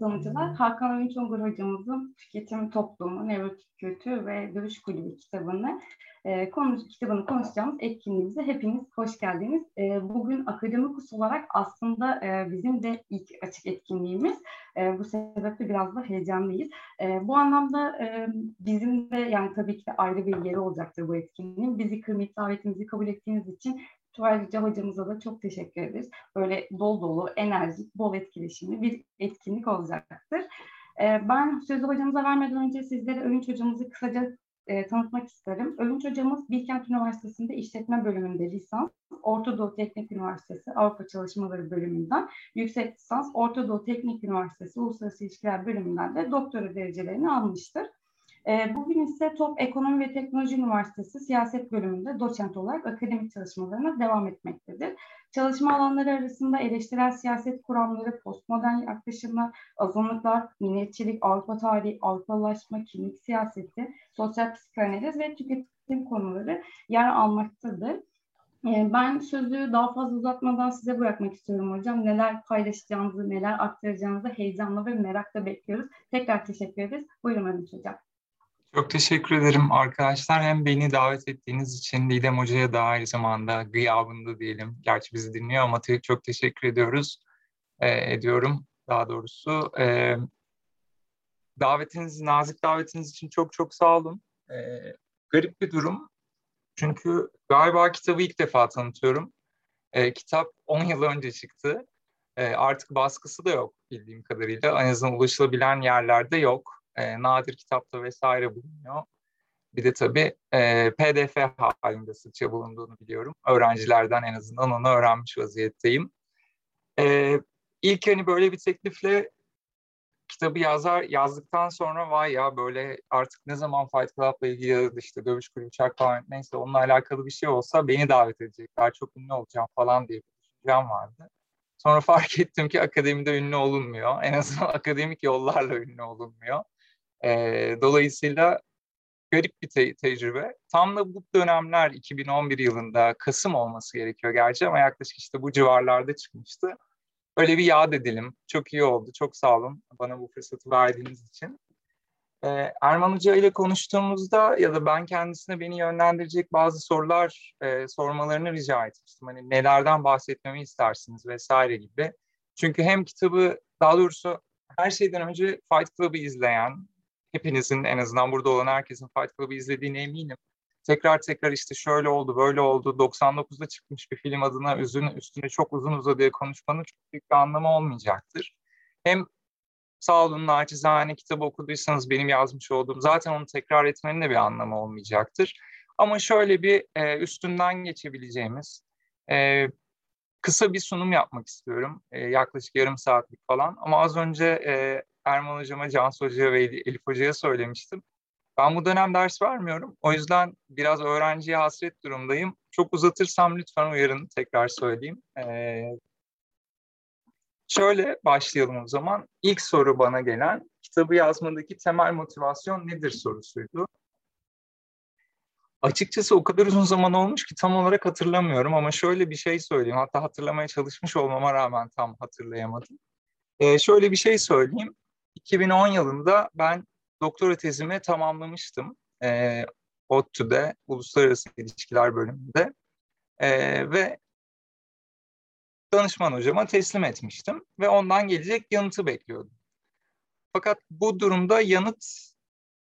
Katılımcılar, Hakan Övünç Ongur hocamızın Tüketim Toplumu, Nevrotik Kültür ve Dövüş Kulübü kitabını e, konu, kitabını konuşacağımız etkinliğimize hepiniz hoş geldiniz. E, bugün akademik olarak aslında e, bizim de ilk açık etkinliğimiz. E, bu sebeple biraz da heyecanlıyız. E, bu anlamda e, bizim de yani tabii ki de ayrı bir yeri olacaktır bu etkinliğin. Bizi kırmayıp davetimizi kabul ettiğiniz için Ayrıca hocamıza da çok teşekkür ederiz. Böyle dolu dolu, enerjik, bol etkileşimli bir etkinlik olacaktır. Ee, ben sözü hocamıza vermeden önce sizlere Övünç hocamızı kısaca e, tanıtmak isterim. Övünç hocamız Bilkent Üniversitesi'nde işletme bölümünde lisans, Orta Doğu Teknik Üniversitesi Avrupa Çalışmaları bölümünden, yüksek lisans Orta Doğu Teknik Üniversitesi Uluslararası İlişkiler bölümünden de doktora derecelerini almıştır. E, bugün ise Top Ekonomi ve Teknoloji Üniversitesi Siyaset Bölümünde doçent olarak akademik çalışmalarına devam etmektedir. Çalışma alanları arasında eleştirel siyaset kuramları, postmodern yaklaşımlar, azınlıklar, milliyetçilik, Avrupa tarihi, Avrupalaşma, kimlik siyaseti, sosyal psikanaliz ve tüketim konuları yer almaktadır. Ee, ben sözü daha fazla uzatmadan size bırakmak istiyorum hocam. Neler paylaşacağınızı, neler aktaracağınızı heyecanla ve merakla bekliyoruz. Tekrar teşekkür ederiz. Buyurun Övünç Hocam. Çok teşekkür ederim arkadaşlar. Hem beni davet ettiğiniz için Didem Hoca'ya da aynı zamanda gıyabında diyelim. Gerçi bizi dinliyor ama çok teşekkür ediyoruz. E, ediyorum daha doğrusu. E, davetiniz, nazik davetiniz için çok çok sağ olun. E, garip bir durum. Çünkü galiba kitabı ilk defa tanıtıyorum. E, kitap 10 yıl önce çıktı. E, artık baskısı da yok bildiğim kadarıyla. En azından ulaşılabilen yerlerde yok e, nadir kitapta vesaire bulunuyor. Bir de tabii e, PDF halinde sıkça bulunduğunu biliyorum. Öğrencilerden en azından onu öğrenmiş vaziyetteyim. E, ilk hani böyle bir teklifle kitabı yazar yazdıktan sonra vay ya böyle artık ne zaman Fight Club'la ilgili ya işte dövüş kulübü çak falan neyse onunla alakalı bir şey olsa beni davet edecekler çok ünlü olacağım falan diye bir düşüncem vardı. Sonra fark ettim ki akademide ünlü olunmuyor. En azından akademik yollarla ünlü olunmuyor. E, dolayısıyla garip bir te- tecrübe. Tam da bu dönemler 2011 yılında Kasım olması gerekiyor gerçi ama yaklaşık işte bu civarlarda çıkmıştı. Öyle bir yad edelim. Çok iyi oldu. Çok sağ olun bana bu fırsatı verdiğiniz için. Ee, Erman Hoca ile konuştuğumuzda ya da ben kendisine beni yönlendirecek bazı sorular e, sormalarını rica etmiştim. Hani nelerden bahsetmemi istersiniz vesaire gibi. Çünkü hem kitabı daha doğrusu her şeyden önce Fight Club'ı izleyen, hepinizin en azından burada olan herkesin Fight Club'ı izlediğine eminim. Tekrar tekrar işte şöyle oldu, böyle oldu. 99'da çıkmış bir film adına üzün, üstüne çok uzun uzadıya konuşmanın çok büyük bir anlamı olmayacaktır. Hem sağ olun naçizane kitabı okuduysanız benim yazmış olduğum zaten onu tekrar etmenin de bir anlamı olmayacaktır. Ama şöyle bir e, üstünden geçebileceğimiz e, kısa bir sunum yapmak istiyorum. E, yaklaşık yarım saatlik falan. Ama az önce e, Erman Hocama, Cansu Hoca'ya ve Elif Hoca'ya söylemiştim. Ben bu dönem ders vermiyorum. O yüzden biraz öğrenciye hasret durumdayım. Çok uzatırsam lütfen uyarın tekrar söyleyeyim. Ee, şöyle başlayalım o zaman. İlk soru bana gelen kitabı yazmadaki temel motivasyon nedir sorusuydu. Açıkçası o kadar uzun zaman olmuş ki tam olarak hatırlamıyorum ama şöyle bir şey söyleyeyim. Hatta hatırlamaya çalışmış olmama rağmen tam hatırlayamadım. Ee, şöyle bir şey söyleyeyim. 2010 yılında ben doktora tezimi tamamlamıştım. E, ODTÜ'de Uluslararası İlişkiler bölümünde e, ve danışman hocama teslim etmiştim ve ondan gelecek yanıtı bekliyordum. Fakat bu durumda yanıt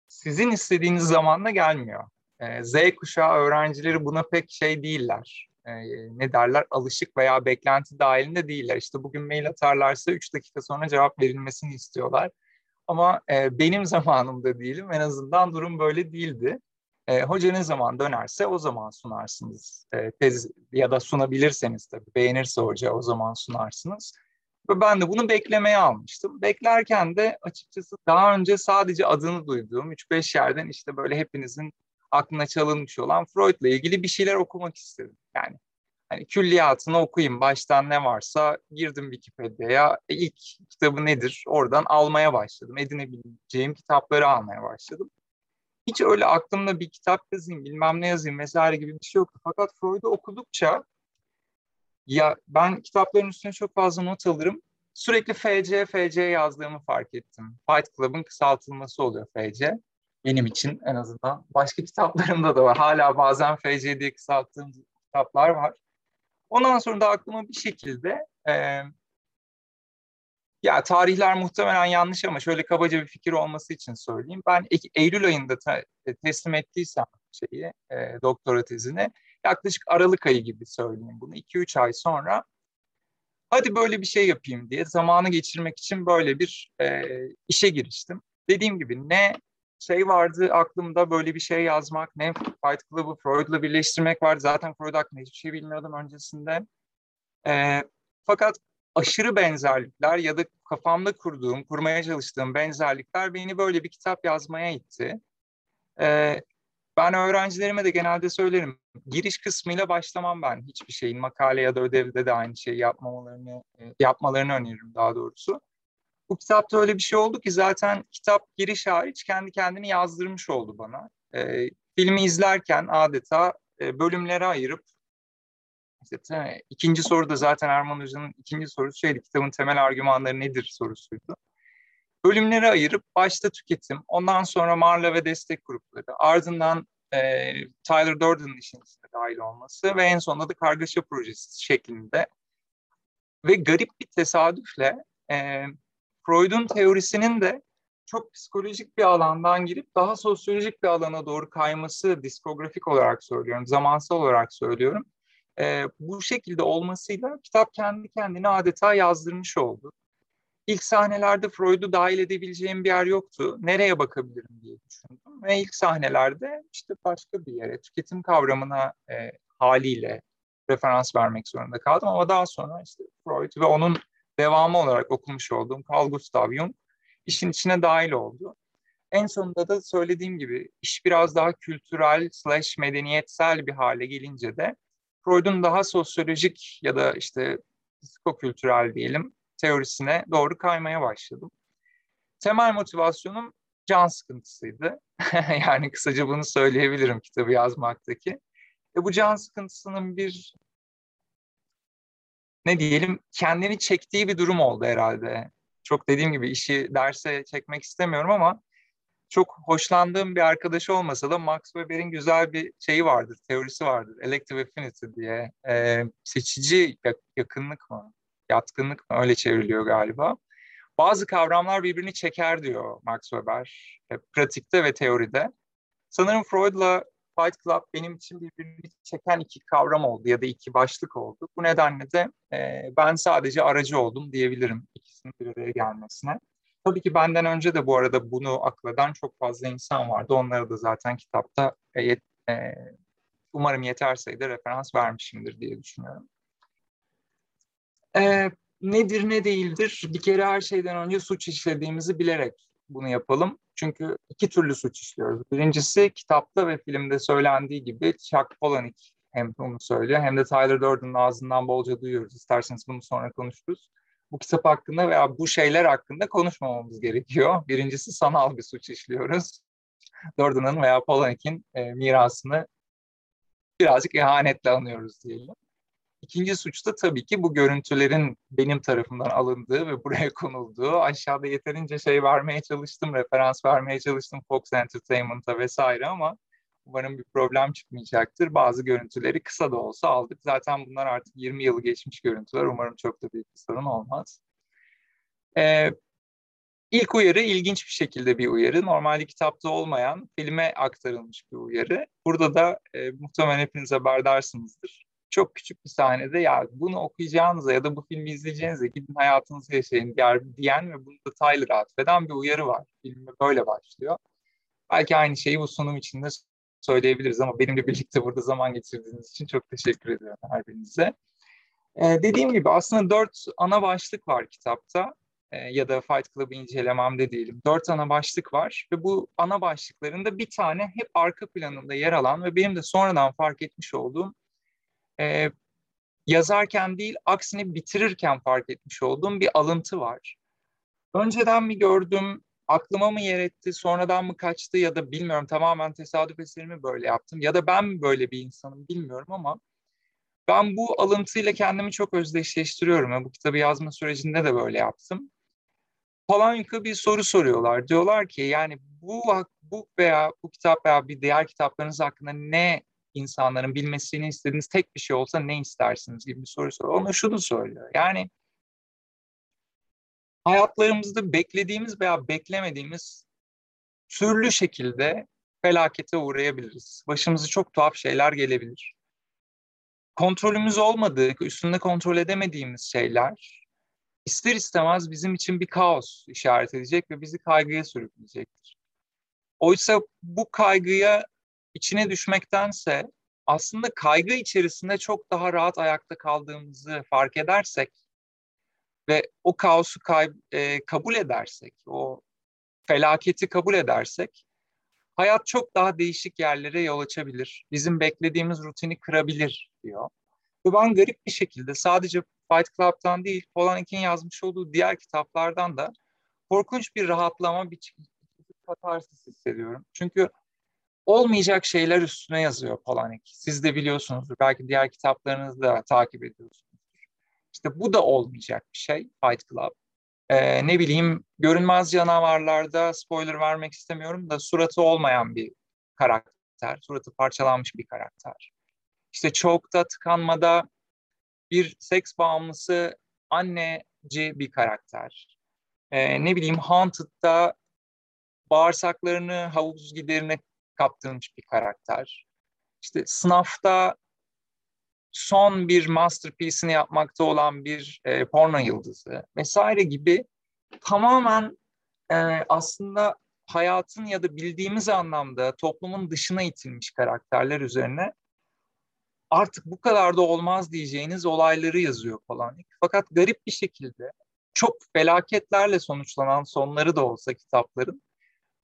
sizin istediğiniz zamanla gelmiyor. E, Z kuşağı öğrencileri buna pek şey değiller. E, ne derler alışık veya beklenti dahilinde değiller. İşte bugün mail atarlarsa 3 dakika sonra cevap verilmesini istiyorlar. Ama e, benim zamanımda değilim. En azından durum böyle değildi. E, hoca ne zaman dönerse o zaman sunarsınız. E, tez ya da sunabilirseniz tabii beğenirse hoca o zaman sunarsınız. Ve ben de bunu beklemeye almıştım. Beklerken de açıkçası daha önce sadece adını duyduğum 3-5 yerden işte böyle hepinizin aklına çalınmış olan Freud'la ilgili bir şeyler okumak istedim. Yani hani külliyatını okuyayım baştan ne varsa girdim Wikipedia'ya e, ilk kitabı nedir oradan almaya başladım edinebileceğim kitapları almaya başladım hiç öyle aklımda bir kitap yazayım bilmem ne yazayım vesaire gibi bir şey yoktu fakat Freud'u okudukça ya ben kitapların üstüne çok fazla not alırım sürekli FC, FC yazdığımı fark ettim. Fight Club'ın kısaltılması oluyor FC. Benim için en azından. Başka kitaplarımda da var. Hala bazen FC diye kısalttığım kitaplar var. Ondan sonra da aklıma bir şekilde e, ya tarihler muhtemelen yanlış ama şöyle kabaca bir fikir olması için söyleyeyim. Ben Eylül ayında e, teslim ettiysem şeyi, e, doktora tezini yaklaşık Aralık ayı gibi söyleyeyim bunu. 2-3 ay sonra hadi böyle bir şey yapayım diye zamanı geçirmek için böyle bir e, işe giriştim. Dediğim gibi ne şey vardı aklımda böyle bir şey yazmak, ne Fight Club'ı Freud'la birleştirmek vardı. Zaten Freud hakkında hiçbir şey bilmiyordum öncesinde. E, fakat aşırı benzerlikler ya da kafamda kurduğum, kurmaya çalıştığım benzerlikler beni böyle bir kitap yazmaya itti. E, ben öğrencilerime de genelde söylerim. Giriş kısmıyla başlamam ben hiçbir şeyin. Makale ya da ödevde de aynı şeyi yapmamalarını, e, yapmalarını öneririm daha doğrusu. Bu kitapta öyle bir şey oldu ki zaten kitap giriş hariç kendi kendini yazdırmış oldu bana. E, filmi izlerken adeta e, bölümlere ayırıp işte, ikinci soru da zaten Erman Hoca'nın ikinci sorusu şeydi kitabın temel argümanları nedir sorusuydu bölümlere ayırıp başta tüketim, ondan sonra Marla ve destek grupları, ardından e, Tyler Durden'ın işin içine dahil olması ve en sonunda da kargaşa projesi şeklinde ve garip bir tesadüfle e, Freud'un teorisinin de çok psikolojik bir alandan girip daha sosyolojik bir alana doğru kayması diskografik olarak söylüyorum, zamansal olarak söylüyorum. E, bu şekilde olmasıyla kitap kendi kendini adeta yazdırmış oldu. İlk sahnelerde Freud'u dahil edebileceğim bir yer yoktu. Nereye bakabilirim diye düşündüm. Ve ilk sahnelerde işte başka bir yere, tüketim kavramına e, haliyle referans vermek zorunda kaldım. Ama daha sonra işte Freud ve onun devamı olarak okumuş olduğum Carl Gustav Jung işin içine dahil oldu. En sonunda da söylediğim gibi iş biraz daha kültürel slash medeniyetsel bir hale gelince de Freud'un daha sosyolojik ya da işte psikokültürel diyelim teorisine doğru kaymaya başladım. Temel motivasyonum can sıkıntısıydı. yani kısaca bunu söyleyebilirim kitabı yazmaktaki. E bu can sıkıntısının bir ne diyelim kendini çektiği bir durum oldu herhalde. Çok dediğim gibi işi derse çekmek istemiyorum ama çok hoşlandığım bir arkadaş olmasa da Max Weber'in güzel bir şeyi vardır, teorisi vardır. Elective Affinity diye. Ee, seçici yakınlık mı? yatkınlık mı öyle çevriliyor galiba. Bazı kavramlar birbirini çeker diyor Max Weber. E, pratikte ve teoride. Sanırım Freud'la Fight Club benim için birbirini çeken iki kavram oldu ya da iki başlık oldu. Bu nedenle de e, ben sadece aracı oldum diyebilirim ikisinin bir araya gelmesine. Tabii ki benden önce de bu arada bunu akleden çok fazla insan vardı. Onlara da zaten kitapta e, e, umarım yeter sayıda referans vermişimdir diye düşünüyorum. E, nedir ne değildir? Bir kere her şeyden önce suç işlediğimizi bilerek bunu yapalım. Çünkü iki türlü suç işliyoruz. Birincisi kitapta ve filmde söylendiği gibi Chuck Palahniuk hem onu söylüyor hem de Tyler Durden'ın ağzından bolca duyuyoruz. İsterseniz bunu sonra konuşuruz. Bu kitap hakkında veya bu şeyler hakkında konuşmamamız gerekiyor. Birincisi sanal bir suç işliyoruz. Durden'ın veya Palahniuk'in e, mirasını birazcık ihanetle anıyoruz diyelim. İkinci suç da tabii ki bu görüntülerin benim tarafından alındığı ve buraya konulduğu. Aşağıda yeterince şey vermeye çalıştım, referans vermeye çalıştım Fox Entertainment'a vesaire ama umarım bir problem çıkmayacaktır. Bazı görüntüleri kısa da olsa aldık. Zaten bunlar artık 20 yılı geçmiş görüntüler. Umarım çok da büyük bir sorun olmaz. Ee, İlk uyarı ilginç bir şekilde bir uyarı. Normalde kitapta olmayan filme aktarılmış bir uyarı. Burada da e, muhtemelen hepiniz haberdarsınızdır çok küçük bir sahnede ya bunu okuyacağınıza ya da bu filmi izleyeceğinize gidin hayatınızı yaşayın diyen ve bunu da Tyler'a atfeden bir uyarı var. Filmi böyle başlıyor. Belki aynı şeyi bu sunum içinde söyleyebiliriz ama benimle birlikte burada zaman geçirdiğiniz için çok teşekkür ediyorum her birinize. Ee, dediğim gibi aslında dört ana başlık var kitapta ee, ya da Fight Club'ı incelememde diyelim. Dört ana başlık var ve bu ana başlıklarında bir tane hep arka planında yer alan ve benim de sonradan fark etmiş olduğum e, yazarken değil aksine bitirirken fark etmiş olduğum bir alıntı var. Önceden mi gördüm, aklıma mı yer etti, sonradan mı kaçtı ya da bilmiyorum tamamen tesadüf eseri mi böyle yaptım ya da ben mi böyle bir insanım bilmiyorum ama Ben bu alıntıyla kendimi çok özdeşleştiriyorum. ve bu kitabı yazma sürecinde de böyle yaptım. Palanyuk'a bir soru soruyorlar. Diyorlar ki yani bu bu veya bu kitap veya bir diğer kitaplarınız hakkında ne insanların bilmesini istediğiniz tek bir şey olsa ne istersiniz gibi bir soru soruyor. Ona şunu söylüyor. Yani hayatlarımızda beklediğimiz veya beklemediğimiz türlü şekilde felakete uğrayabiliriz. Başımıza çok tuhaf şeyler gelebilir. Kontrolümüz olmadığı, üstünde kontrol edemediğimiz şeyler ister istemez bizim için bir kaos işaret edecek ve bizi kaygıya sürükleyecektir. Oysa bu kaygıya içine düşmektense aslında kaygı içerisinde çok daha rahat ayakta kaldığımızı fark edersek ve o kaosu kay- e, kabul edersek, o felaketi kabul edersek hayat çok daha değişik yerlere yol açabilir. Bizim beklediğimiz rutini kırabilir diyor. Ve ben garip bir şekilde sadece Fight Club'tan değil, Polanyi'nin yazmış olduğu diğer kitaplardan da korkunç bir rahatlama, bir katarsis hissediyorum. Çünkü olmayacak şeyler üstüne yazıyor Polanyi. Siz de biliyorsunuzdur. Belki diğer kitaplarınızı da takip ediyorsunuzdur. İşte bu da olmayacak bir şey Fight Club. Ee, ne bileyim görünmez canavarlarda spoiler vermek istemiyorum da suratı olmayan bir karakter. Suratı parçalanmış bir karakter. İşte çokta tıkanmada bir seks bağımlısı anneci bir karakter. Ee, ne bileyim Haunted'da bağırsaklarını havuz giderine kaptırmış bir karakter. İşte sınavda son bir masterpiece'ini yapmakta olan bir e, porno yıldızı vesaire gibi tamamen e, aslında hayatın ya da bildiğimiz anlamda toplumun dışına itilmiş karakterler üzerine artık bu kadar da olmaz diyeceğiniz olayları yazıyor falan. Fakat garip bir şekilde çok felaketlerle sonuçlanan sonları da olsa kitapların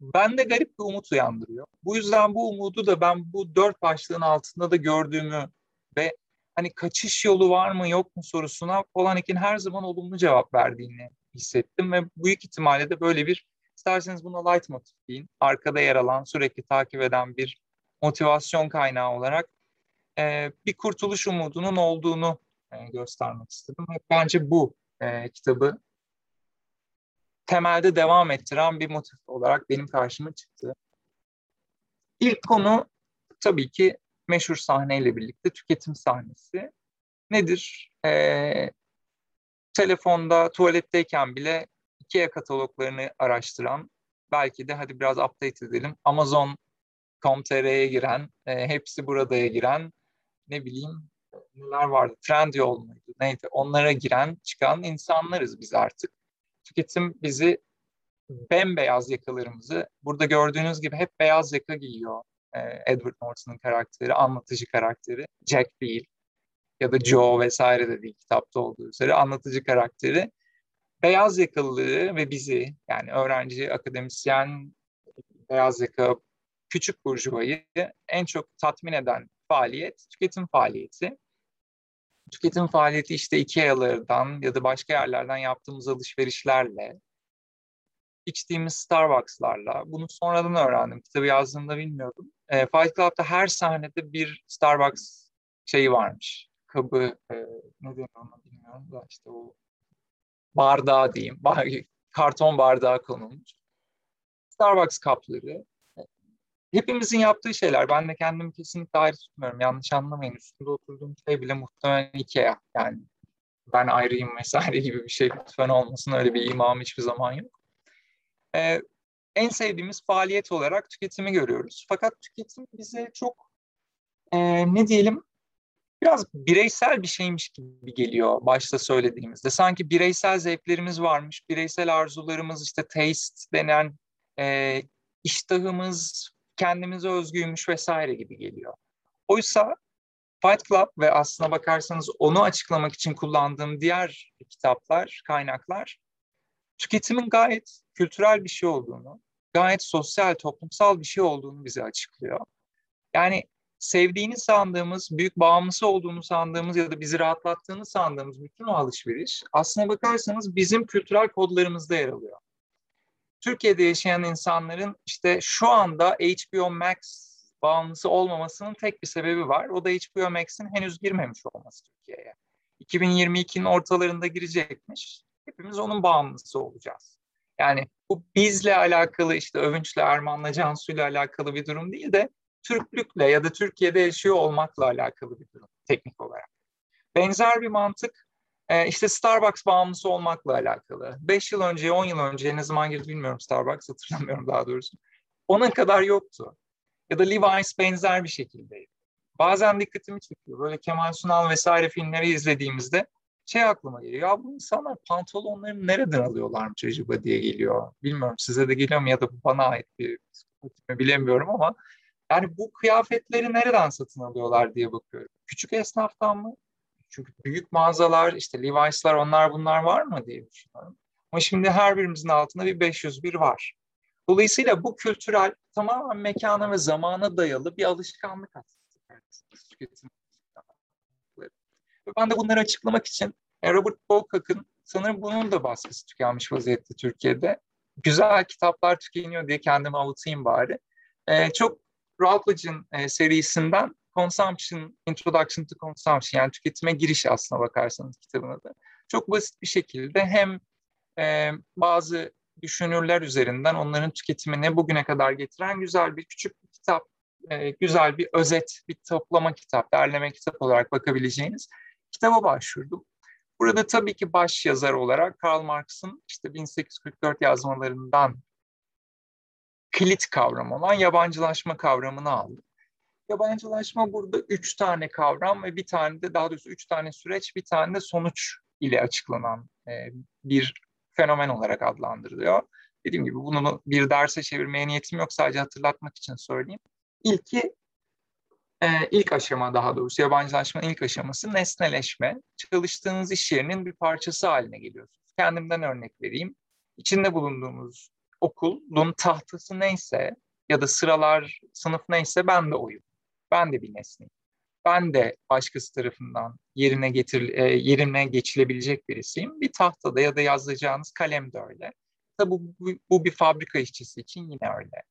bende garip bir umut uyandırıyor. Bu yüzden bu umudu da ben bu dört başlığın altında da gördüğümü ve hani kaçış yolu var mı yok mu sorusuna Polanek'in her zaman olumlu cevap verdiğini hissettim ve büyük ihtimalle de böyle bir isterseniz buna light motif deyin. Arkada yer alan, sürekli takip eden bir motivasyon kaynağı olarak e, bir kurtuluş umudunun olduğunu e, göstermek istedim. Bence bu e, kitabı temelde devam ettiren bir motif olarak benim karşıma çıktı. İlk konu tabii ki meşhur sahneyle birlikte tüketim sahnesi. Nedir? Ee, telefonda, tuvaletteyken bile IKEA kataloglarını araştıran, belki de hadi biraz update edelim, Amazon.com.tr'ye giren, e, hepsi buradaya giren, ne bileyim neler vardı, Trendyol muydu, neydi, onlara giren, çıkan insanlarız biz artık. Tüketim bizi bembeyaz yakalarımızı, burada gördüğünüz gibi hep beyaz yaka giyiyor e, Edward Norton'un karakteri, anlatıcı karakteri. Jack değil ya da Joe vesaire de değil kitapta olduğu üzere anlatıcı karakteri. Beyaz yakalılığı ve bizi yani öğrenci, akademisyen, beyaz yaka, küçük burjuvayı en çok tatmin eden faaliyet tüketim faaliyeti. Tüketim faaliyeti işte Ikea'lardan ya da başka yerlerden yaptığımız alışverişlerle içtiğimiz Starbucks'larla. Bunu sonradan öğrendim. Kitabı yazdığımda bilmiyordum. E, Fight Club'da her sahnede bir Starbucks şeyi varmış. Kabı, e, ne deniyor ona bilmiyorum da işte o bardağı diyeyim. Karton bardağı konulmuş. Starbucks kapları. Hepimizin yaptığı şeyler. Ben de kendimi kesinlikle ayrı tutmuyorum. Yanlış anlamayın. Üstünde oturduğum şey bile muhtemelen Ikea. Yani ben ayrıyım vesaire gibi bir şey lütfen olmasın. Öyle bir imam hiçbir zaman yok. Ee, en sevdiğimiz faaliyet olarak tüketimi görüyoruz. Fakat tüketim bize çok e, ne diyelim biraz bireysel bir şeymiş gibi geliyor başta söylediğimizde. Sanki bireysel zevklerimiz varmış, bireysel arzularımız işte taste denen e, iştahımız kendimize özgüymüş vesaire gibi geliyor. Oysa Fight Club ve aslına bakarsanız onu açıklamak için kullandığım diğer kitaplar, kaynaklar tüketimin gayet kültürel bir şey olduğunu, gayet sosyal, toplumsal bir şey olduğunu bize açıklıyor. Yani sevdiğini sandığımız, büyük bağımlısı olduğunu sandığımız ya da bizi rahatlattığını sandığımız bütün o alışveriş aslına bakarsanız bizim kültürel kodlarımızda yer alıyor. Türkiye'de yaşayan insanların işte şu anda HBO Max bağımlısı olmamasının tek bir sebebi var. O da HBO Max'in henüz girmemiş olması Türkiye'ye. 2022'nin ortalarında girecekmiş. Hepimiz onun bağımlısı olacağız. Yani bu bizle alakalı işte Övünç'le, Erman'la, Cansu'yla alakalı bir durum değil de Türklükle ya da Türkiye'de yaşıyor olmakla alakalı bir durum teknik olarak. Benzer bir mantık e, işte Starbucks bağımlısı olmakla alakalı. 5 yıl önce, 10 yıl önce ne zaman girdi bilmiyorum Starbucks hatırlamıyorum daha doğrusu. Onun kadar yoktu. Ya da Levi's benzer bir şekildeydi. Bazen dikkatimi çekiyor. Böyle Kemal Sunal vesaire filmleri izlediğimizde şey aklıma geliyor. Ya bu insanlar pantolonlarını nereden alıyorlarmış acaba diye geliyor. Bilmiyorum size de geliyor mu ya da bu bana ait bir mi bilemiyorum ama yani bu kıyafetleri nereden satın alıyorlar diye bakıyorum. Küçük esnaftan mı? Çünkü büyük mağazalar, işte Levi's'lar onlar bunlar var mı diye düşünüyorum. Ama şimdi her birimizin altında bir 501 var. Dolayısıyla bu kültürel tamamen mekana ve zamana dayalı bir alışkanlık aslında. Tüketim. Ben de bunları açıklamak için e, Robert Bolcock'ın sanırım bunun da baskısı tükenmiş vaziyette Türkiye'de. Güzel kitaplar tükeniyor diye kendimi avutayım bari. Ee, çok Routledge'in e, serisinden Consumption, Introduction to Consumption yani tüketime giriş aslına bakarsanız kitabın adı. Çok basit bir şekilde hem e, bazı düşünürler üzerinden onların tüketimini bugüne kadar getiren güzel bir küçük bir kitap, e, güzel bir özet, bir toplama kitap, derleme kitap olarak bakabileceğiniz kitaba başvurdum. Burada tabii ki baş yazar olarak Karl Marx'ın işte 1844 yazmalarından kilit kavram olan yabancılaşma kavramını aldım. Yabancılaşma burada üç tane kavram ve bir tane de daha doğrusu üç tane süreç, bir tane de sonuç ile açıklanan e, bir fenomen olarak adlandırılıyor. Dediğim gibi bunu bir derse çevirmeye niyetim yok sadece hatırlatmak için söyleyeyim. İlki e, ilk aşama daha doğrusu yabancılaşmanın ilk aşaması nesneleşme. Çalıştığınız iş yerinin bir parçası haline geliyorsunuz. Kendimden örnek vereyim. İçinde bulunduğumuz okulun tahtası neyse ya da sıralar, sınıf neyse ben de oyum. Ben de bir nesneyim. Ben de başkası tarafından yerine getir e, yerine geçilebilecek birisiyim. Bir tahtada ya da yazacağınız kalem de öyle. Tabi bu, bu, bu bir fabrika işçisi için yine öyle.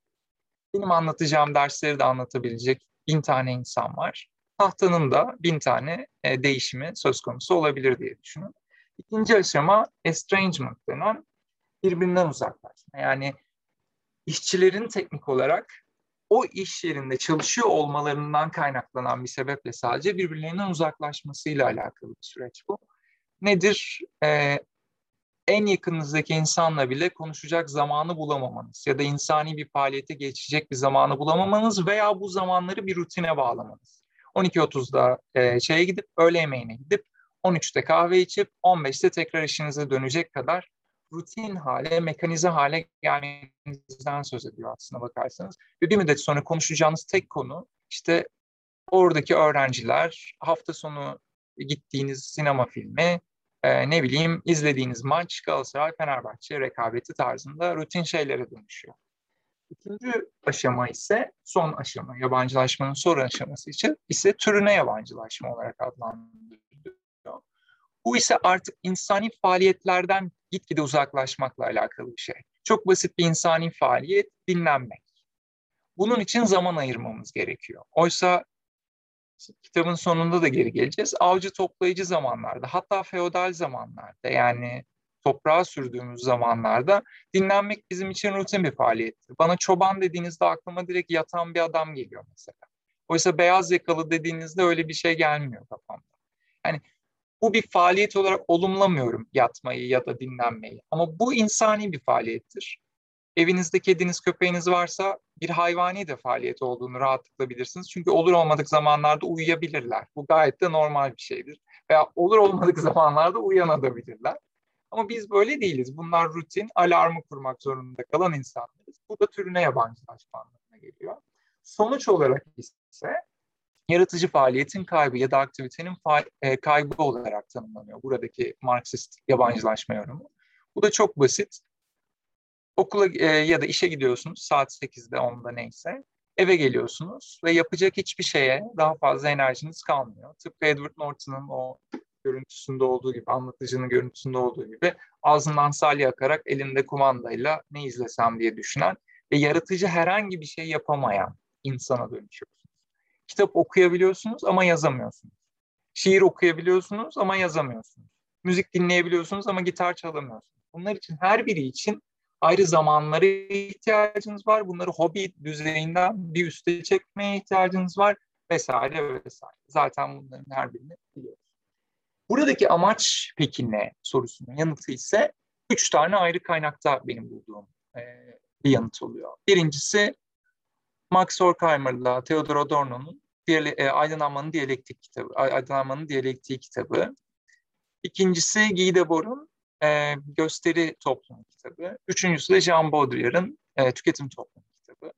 Benim anlatacağım dersleri de anlatabilecek bin tane insan var. Tahtanın da bin tane e, değişimi söz konusu olabilir diye düşünün. İkinci aşama estrangement denen birbirinden uzaklaşma. Yani işçilerin teknik olarak o iş yerinde çalışıyor olmalarından kaynaklanan bir sebeple sadece birbirlerinden uzaklaşmasıyla alakalı bir süreç bu. Nedir? Ee, en yakınınızdaki insanla bile konuşacak zamanı bulamamanız ya da insani bir faaliyete geçecek bir zamanı bulamamanız veya bu zamanları bir rutine bağlamanız. 12.30'da e, şeye gidip öğle yemeğine gidip 13'te kahve içip 15'te tekrar işinize dönecek kadar rutin hale, mekanize hale gelmenizden söz ediyor aslında bakarsanız. Ve bir müddet sonra konuşacağınız tek konu işte oradaki öğrenciler, hafta sonu gittiğiniz sinema filmi, e, ne bileyim izlediğiniz maç Galatasaray Fenerbahçe rekabeti tarzında rutin şeylere dönüşüyor. İkinci aşama ise son aşama, yabancılaşmanın son aşaması için ise türüne yabancılaşma olarak adlandırılıyor. Bu ise artık insani faaliyetlerden gitgide uzaklaşmakla alakalı bir şey. Çok basit bir insani faaliyet dinlenmek. Bunun için zaman ayırmamız gerekiyor. Oysa kitabın sonunda da geri geleceğiz. Avcı toplayıcı zamanlarda hatta feodal zamanlarda yani toprağa sürdüğümüz zamanlarda dinlenmek bizim için rutin bir faaliyettir. Bana çoban dediğinizde aklıma direkt yatan bir adam geliyor mesela. Oysa beyaz yakalı dediğinizde öyle bir şey gelmiyor kafamda. Yani bu bir faaliyet olarak olumlamıyorum yatmayı ya da dinlenmeyi. Ama bu insani bir faaliyettir. Evinizde kediniz, köpeğiniz varsa bir hayvani de faaliyet olduğunu rahatlıkla bilirsiniz. Çünkü olur olmadık zamanlarda uyuyabilirler. Bu gayet de normal bir şeydir. Veya olur olmadık zamanlarda uyanabilirler. Ama biz böyle değiliz. Bunlar rutin, alarmı kurmak zorunda kalan insanlarız. Bu da türüne yabancılaşma anlamına geliyor. Sonuç olarak ise yaratıcı faaliyetin kaybı ya da aktivitenin e, kaybı olarak tanımlanıyor buradaki Marksist yabancılaşma yorumu. Bu da çok basit. Okula e, ya da işe gidiyorsunuz saat 8'de 10'da neyse. Eve geliyorsunuz ve yapacak hiçbir şeye daha fazla enerjiniz kalmıyor. Tıpkı Edward Norton'un o görüntüsünde olduğu gibi, anlatıcının görüntüsünde olduğu gibi ağzından salya akarak elinde kumandayla ne izlesem diye düşünen ve yaratıcı herhangi bir şey yapamayan insana dönüşüyorsunuz. Kitap okuyabiliyorsunuz ama yazamıyorsunuz. Şiir okuyabiliyorsunuz ama yazamıyorsunuz. Müzik dinleyebiliyorsunuz ama gitar çalamıyorsunuz. Bunlar için her biri için ayrı zamanlara ihtiyacınız var. Bunları hobi düzeyinden bir üste çekmeye ihtiyacınız var vesaire vesaire. Zaten bunların her birini biliyoruz. Buradaki amaç peki ne sorusunun yanıtı ise üç tane ayrı kaynakta benim bulduğum e, bir yanıt oluyor. Birincisi Max Horkheimer'la Theodor Adorno'nun e, Aydınlanmanın Diyalektik kitabı, Aydınlanmanın Diyalektiği kitabı. İkincisi Guy Debord'un e, Gösteri Toplumu kitabı. Üçüncüsü de Jean Baudrillard'ın e, Tüketim Toplumu kitabı.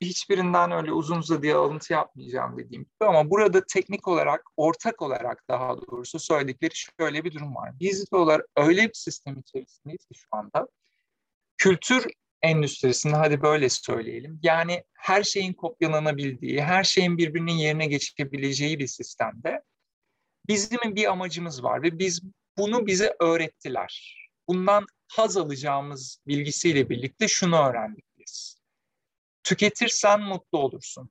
Hiçbirinden öyle uzun uzadıya alıntı yapmayacağım dediğim gibi ama burada teknik olarak, ortak olarak daha doğrusu söyledikleri şöyle bir durum var. Biz olarak öyle bir sistem içerisindeyiz ki şu anda kültür endüstrisinde hadi böyle söyleyelim. Yani her şeyin kopyalanabildiği, her şeyin birbirinin yerine geçebileceği bir sistemde bizim bir amacımız var ve biz bunu bize öğrettiler. Bundan haz alacağımız bilgisiyle birlikte şunu öğrendik biz. Tüketirsen mutlu olursun.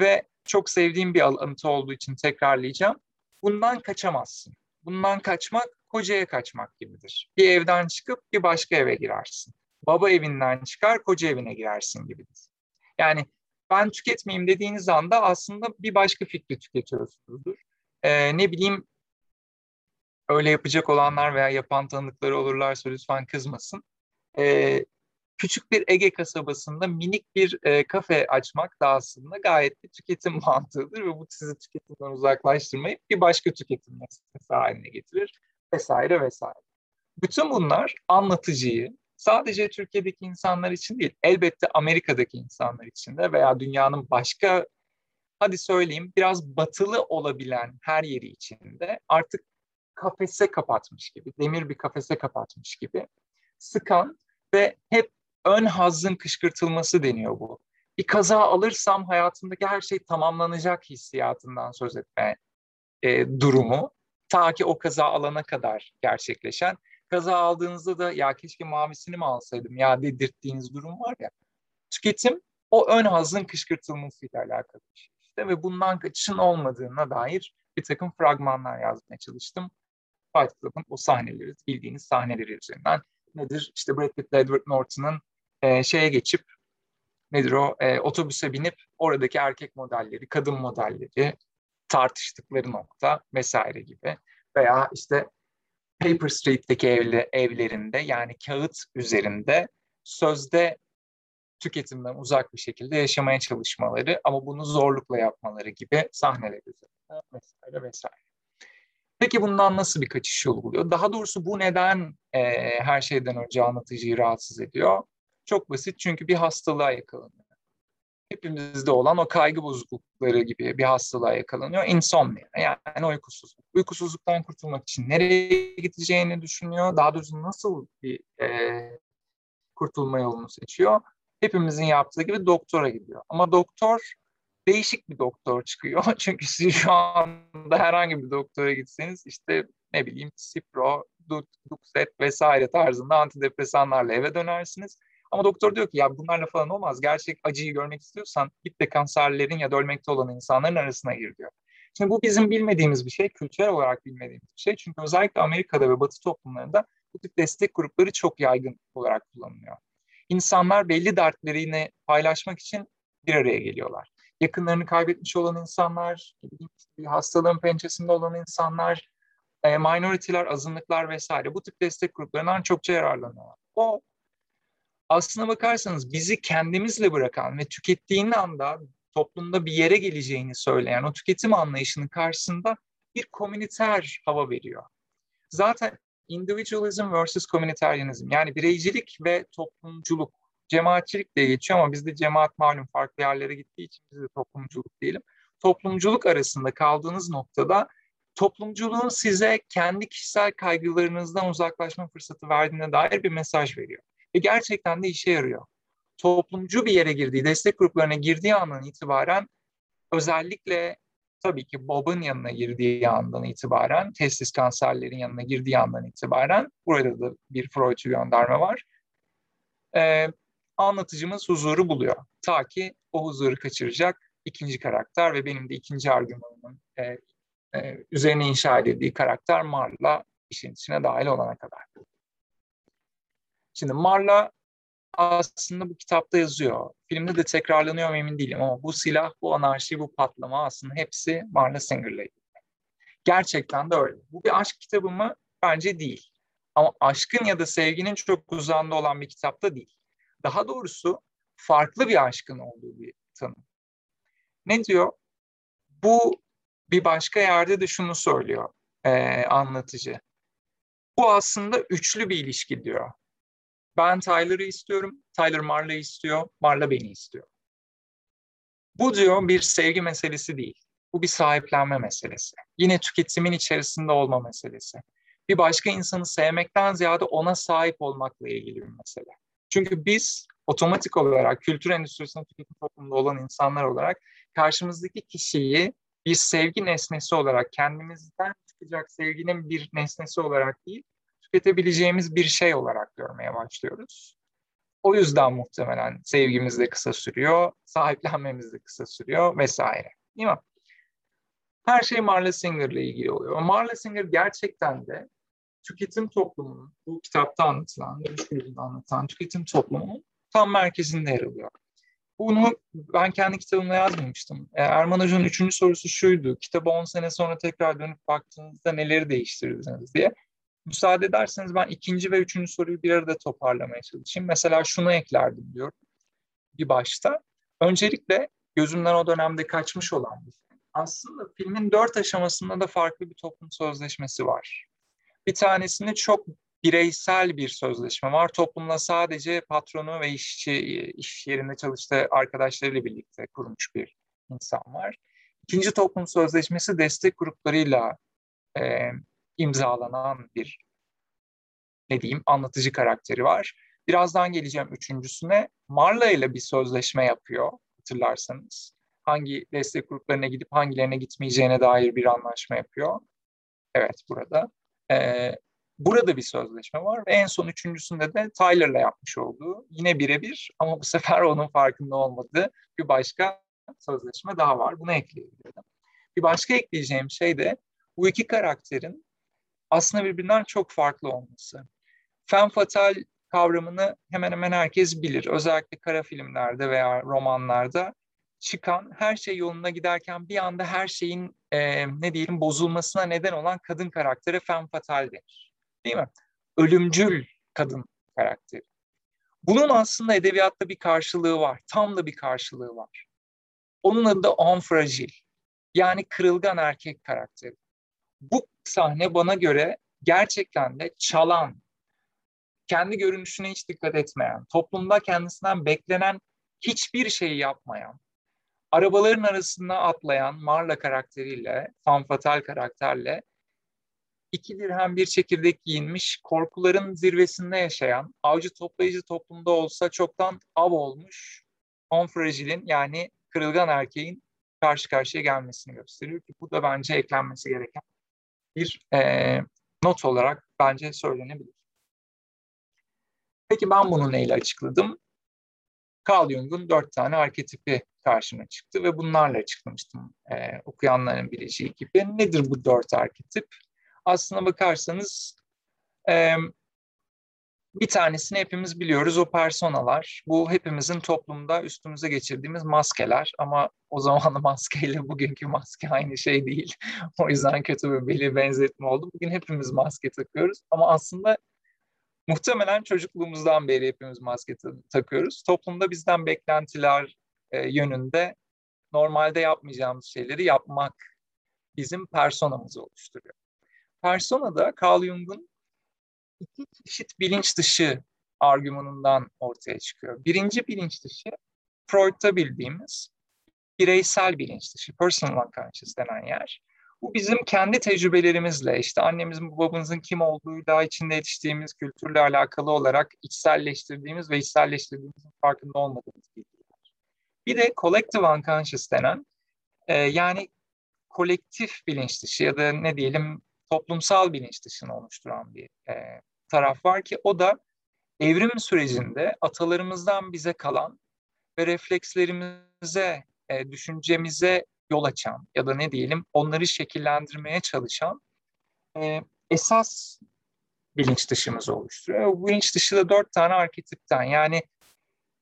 Ve çok sevdiğim bir alıntı olduğu için tekrarlayacağım. Bundan kaçamazsın. Bundan kaçmak kocaya kaçmak gibidir. Bir evden çıkıp bir başka eve girersin. Baba evinden çıkar koca evine girersin gibidir. Yani ben tüketmeyeyim dediğiniz anda aslında bir başka fikri tüketiyorsunuzdur. Ee, ne bileyim öyle yapacak olanlar veya yapan tanıdıkları olurlarsa lütfen kızmasın. Ee, küçük bir Ege kasabasında minik bir e, kafe açmak da aslında gayet bir tüketim mantığıdır ve bu sizi tüketimden uzaklaştırmayıp bir başka tüketim meselesi haline getirir vesaire vesaire. Bütün bunlar anlatıcıyı sadece Türkiye'deki insanlar için değil, elbette Amerika'daki insanlar için de veya dünyanın başka hadi söyleyeyim biraz batılı olabilen her yeri içinde artık kafese kapatmış gibi, demir bir kafese kapatmış gibi sıkan ve hep ön hazın kışkırtılması deniyor bu. Bir kaza alırsam hayatımdaki her şey tamamlanacak hissiyatından söz etme e, durumu. Ta ki o kaza alana kadar gerçekleşen. Kaza aldığınızda da ya keşke mavisini mi alsaydım ya dedirttiğiniz durum var ya. Tüketim o ön hazın kışkırtılmasıyla alakalı bir şey işte ve bundan kaçışın olmadığına dair bir takım fragmanlar yazmaya çalıştım. Fight Club'ın o sahneleri, bildiğiniz sahneleri üzerinden nedir? İşte Brad Pitt Edward Norton'ın e, şeye geçip nedir o e, otobüse binip oradaki erkek modelleri, kadın modelleri tartıştıkları nokta vesaire gibi veya işte Paper Street'teki evli, evlerinde yani kağıt üzerinde sözde tüketimden uzak bir şekilde yaşamaya çalışmaları ama bunu zorlukla yapmaları gibi sahneler üzerinde vesaire vesaire. Peki bundan nasıl bir kaçış yolu buluyor? Daha doğrusu bu neden e, her şeyden önce anlatıcıyı rahatsız ediyor? Çok basit çünkü bir hastalığa yakalanıyor. Hepimizde olan o kaygı bozuklukları gibi bir hastalığa yakalanıyor. Insomnia yani uykusuzluk. Uykusuzluktan kurtulmak için nereye gideceğini düşünüyor. Daha doğrusu nasıl bir e, kurtulma yolunu seçiyor. Hepimizin yaptığı gibi doktora gidiyor. Ama doktor değişik bir doktor çıkıyor. Çünkü siz şu anda herhangi bir doktora gitseniz işte ne bileyim Cipro, Duxet vesaire tarzında antidepresanlarla eve dönersiniz. Ama doktor diyor ki ya bunlarla falan olmaz. Gerçek acıyı görmek istiyorsan git de kanserlerin ya da ölmekte olan insanların arasına gir diyor. Şimdi bu bizim bilmediğimiz bir şey, kültürel olarak bilmediğimiz bir şey. Çünkü özellikle Amerika'da ve Batı toplumlarında bu tip destek grupları çok yaygın olarak kullanılıyor. İnsanlar belli dertlerini paylaşmak için bir araya geliyorlar yakınlarını kaybetmiş olan insanlar, hastalığın pençesinde olan insanlar, e, minority'ler, azınlıklar vesaire bu tip destek gruplarından çokça yararlanıyorlar. O aslına bakarsanız bizi kendimizle bırakan ve tükettiğin anda toplumda bir yere geleceğini söyleyen o tüketim anlayışının karşısında bir komüniter hava veriyor. Zaten individualism versus communitarianism yani bireycilik ve toplumculuk cemaatçilik diye geçiyor ama bizde cemaat malum farklı yerlere gittiği için biz de toplumculuk diyelim. Toplumculuk arasında kaldığınız noktada toplumculuğun size kendi kişisel kaygılarınızdan uzaklaşma fırsatı verdiğine dair bir mesaj veriyor. Ve gerçekten de işe yarıyor. Toplumcu bir yere girdiği, destek gruplarına girdiği andan itibaren özellikle tabii ki Bob'un yanına girdiği andan itibaren, testis kanserlerin yanına girdiği andan itibaren, burada da bir Freud'u gönderme var. Ee, anlatıcımız huzuru buluyor. Ta ki o huzuru kaçıracak ikinci karakter ve benim de ikinci argümanımın e, e, üzerine inşa edildiği karakter Marla işin içine dahil olana kadar. Şimdi Marla aslında bu kitapta yazıyor. Filmde de tekrarlanıyor emin değilim ama bu silah, bu anarşi, bu patlama aslında hepsi Marla Singer'la ilgili. Gerçekten de öyle. Bu bir aşk kitabı mı? Bence değil. Ama aşkın ya da sevginin çok uzağında olan bir kitapta değil. Daha doğrusu farklı bir aşkın olduğu bir tanım. Ne diyor? Bu bir başka yerde de şunu söylüyor e, anlatıcı. Bu aslında üçlü bir ilişki diyor. Ben Tyler'ı istiyorum, Tyler Marla'yı istiyor, Marla beni istiyor. Bu diyor bir sevgi meselesi değil. Bu bir sahiplenme meselesi. Yine tüketimin içerisinde olma meselesi. Bir başka insanı sevmekten ziyade ona sahip olmakla ilgili bir mesele. Çünkü biz otomatik olarak kültür endüstrisinde tüketim toplumunda olan insanlar olarak karşımızdaki kişiyi bir sevgi nesnesi olarak kendimizden çıkacak sevginin bir nesnesi olarak değil, tüketebileceğimiz bir şey olarak görmeye başlıyoruz. O yüzden muhtemelen sevgimiz de kısa sürüyor, sahiplenmemiz de kısa sürüyor vesaire. Değil mi? Her şey Marla Singer ile ilgili oluyor. Marla Singer gerçekten de tüketim toplumunun, bu kitapta anlatılan, dönüş anlatan tüketim toplumunun tam merkezinde yer alıyor. Bunu ben kendi kitabımda yazmamıştım. E, Erman Hoca'nın üçüncü sorusu şuydu. Kitabı 10 sene sonra tekrar dönüp baktığınızda neleri değiştirirdiniz diye. Müsaade ederseniz ben ikinci ve üçüncü soruyu bir arada toparlamaya çalışayım. Mesela şunu eklerdim diyorum bir başta. Öncelikle gözümden o dönemde kaçmış olan bir şey. Aslında filmin dört aşamasında da farklı bir toplum sözleşmesi var. Bir tanesinde çok bireysel bir sözleşme var. Toplumla sadece patronu ve işçi, iş yerinde çalıştığı arkadaşlarıyla birlikte kurmuş bir insan var. İkinci toplum sözleşmesi destek gruplarıyla e, imzalanan bir ne diyeyim anlatıcı karakteri var. Birazdan geleceğim üçüncüsüne. Marla ile bir sözleşme yapıyor hatırlarsanız. Hangi destek gruplarına gidip hangilerine gitmeyeceğine dair bir anlaşma yapıyor. Evet burada. Ee, burada bir sözleşme var ve en son üçüncüsünde de Tyler'la yapmış olduğu yine birebir ama bu sefer onun farkında olmadığı bir başka sözleşme daha var. Bunu ekleyebilirim. Bir başka ekleyeceğim şey de bu iki karakterin aslında birbirinden çok farklı olması. Femme fatale kavramını hemen hemen herkes bilir. Özellikle kara filmlerde veya romanlarda çıkan her şey yoluna giderken bir anda her şeyin e, ne diyelim bozulmasına neden olan kadın karaktere femme fatale denir. Değil mi? Ölümcül kadın karakteri. Bunun aslında edebiyatta bir karşılığı var. Tam da bir karşılığı var. Onun adı da enfragil. Yani kırılgan erkek karakteri. Bu sahne bana göre gerçekten de çalan, kendi görünüşüne hiç dikkat etmeyen, toplumda kendisinden beklenen hiçbir şeyi yapmayan, arabaların arasında atlayan Marla karakteriyle, Femme Fatale karakterle iki dirhem bir çekirdek giyinmiş, korkuların zirvesinde yaşayan, avcı toplayıcı toplumda olsa çoktan av olmuş, onfragilin yani kırılgan erkeğin karşı karşıya gelmesini gösteriyor ki bu da bence eklenmesi gereken bir e, not olarak bence söylenebilir. Peki ben bunu neyle açıkladım? Carl Jung'un dört tane arketipi karşıma çıktı ve bunlarla açıklamıştım e, okuyanların bileceği gibi. Nedir bu dört arketip? Aslına bakarsanız e, bir tanesini hepimiz biliyoruz o personalar. Bu hepimizin toplumda üstümüze geçirdiğimiz maskeler ama o zamanlı maskeyle bugünkü maske aynı şey değil. o yüzden kötü bir beli benzetme oldu. Bugün hepimiz maske takıyoruz ama aslında muhtemelen çocukluğumuzdan beri hepimiz maske takıyoruz. Toplumda bizden beklentiler e, yönünde normalde yapmayacağımız şeyleri yapmak bizim personamızı oluşturuyor. Persona da Carl Jung'un iki çeşit bilinç dışı argümanından ortaya çıkıyor. Birinci bilinç dışı Freud'da bildiğimiz bireysel bilinç dışı, personal unconscious denen yer. Bu bizim kendi tecrübelerimizle, işte annemizin, babamızın kim olduğuyla, içinde yetiştiğimiz kültürle alakalı olarak içselleştirdiğimiz ve içselleştirdiğimizin farkında olmadığımız bilgiler. Bir de collective unconscious denen, e, yani kolektif bilinç dışı ya da ne diyelim toplumsal bilinç dışını oluşturan bir e, taraf var ki o da evrim sürecinde atalarımızdan bize kalan ve reflekslerimize, e, düşüncemize yol açan ya da ne diyelim onları şekillendirmeye çalışan e, esas bilinç dışımızı oluşturuyor. Bu bilinç dışı da dört tane arketipten yani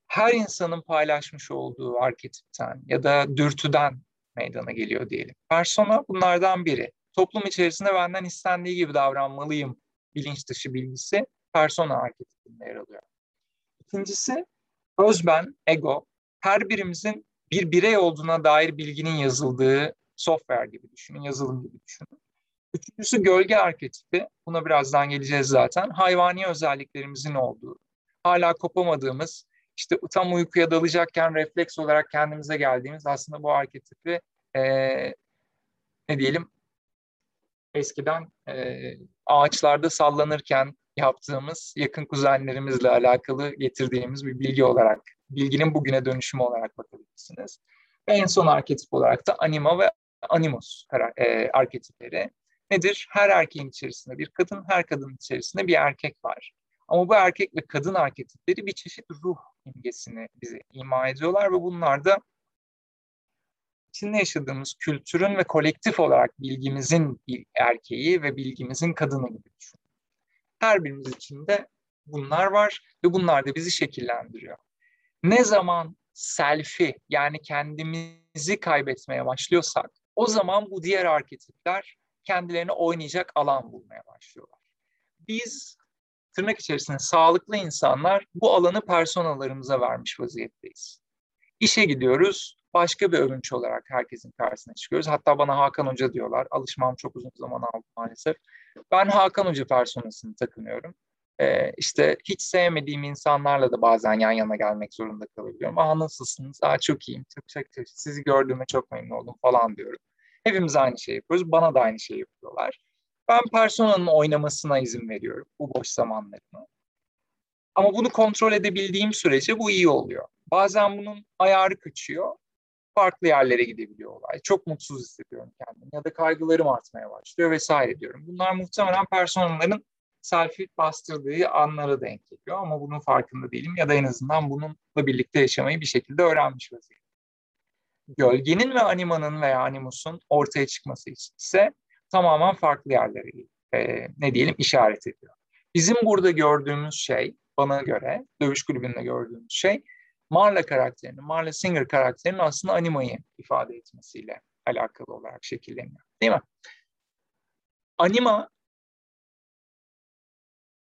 her insanın paylaşmış olduğu arketipten ya da dürtüden meydana geliyor diyelim. Persona bunlardan biri. Toplum içerisinde benden istendiği gibi davranmalıyım bilinç dışı bilgisi persona arketipinde yer alıyor. İkincisi özben, ego. Her birimizin bir birey olduğuna dair bilginin yazıldığı software gibi düşünün, yazılım gibi düşünün. Üçüncüsü gölge arketipi. Buna birazdan geleceğiz zaten. Hayvani özelliklerimizin olduğu, hala kopamadığımız, işte tam uykuya dalacakken refleks olarak kendimize geldiğimiz aslında bu arketipi e, ne diyelim eskiden e, ağaçlarda sallanırken yaptığımız yakın kuzenlerimizle alakalı getirdiğimiz bir bilgi olarak, bilginin bugüne dönüşümü olarak bakabilirsiniz. Ve en son arketip olarak da anima ve animus e, arketipleri nedir? Her erkeğin içerisinde bir kadın, her kadının içerisinde bir erkek var. Ama bu erkek ve kadın arketipleri bir çeşit ruh imgesini bize ima ediyorlar ve bunlar da içinde yaşadığımız kültürün ve kolektif olarak bilgimizin bir erkeği ve bilgimizin kadını gibi düşün. Her birimiz içinde bunlar var ve bunlar da bizi şekillendiriyor. Ne zaman selfie yani kendimizi kaybetmeye başlıyorsak o zaman bu diğer arketipler kendilerine oynayacak alan bulmaya başlıyorlar. Biz tırnak içerisinde sağlıklı insanlar bu alanı personalarımıza vermiş vaziyetteyiz. İşe gidiyoruz, başka bir övünç olarak herkesin karşısına çıkıyoruz. Hatta bana Hakan Hoca diyorlar. Alışmam çok uzun zaman aldı maalesef. Ben Hakan Hoca personasını takınıyorum. Ee, işte hiç sevmediğim insanlarla da bazen yan yana gelmek zorunda kalabiliyorum. Aa nasılsınız? Aa çok iyiyim. Çok çok çok. Sizi gördüğüme çok memnun oldum falan diyorum. Hepimiz aynı şeyi yapıyoruz. Bana da aynı şeyi yapıyorlar. Ben personanın oynamasına izin veriyorum bu boş zamanlarımı. Ama bunu kontrol edebildiğim sürece bu iyi oluyor. Bazen bunun ayarı kaçıyor. Farklı yerlere gidebiliyor olay. Çok mutsuz hissediyorum kendimi ya da kaygılarım artmaya başlıyor vesaire diyorum. Bunlar muhtemelen personellerin selfie bastırdığı anlara denk geliyor ama bunun farkında değilim ya da en azından bununla birlikte yaşamayı bir şekilde öğrenmiş vaziyette. Gölgenin ve animanın veya animusun ortaya çıkması ise tamamen farklı yerlere e, ne diyelim işaret ediyor. Bizim burada gördüğümüz şey bana göre dövüş kulübünde gördüğümüz şey Marla karakterinin, Marla Singer karakterinin aslında animayı ifade etmesiyle alakalı olarak şekilleniyor. Değil mi? Anima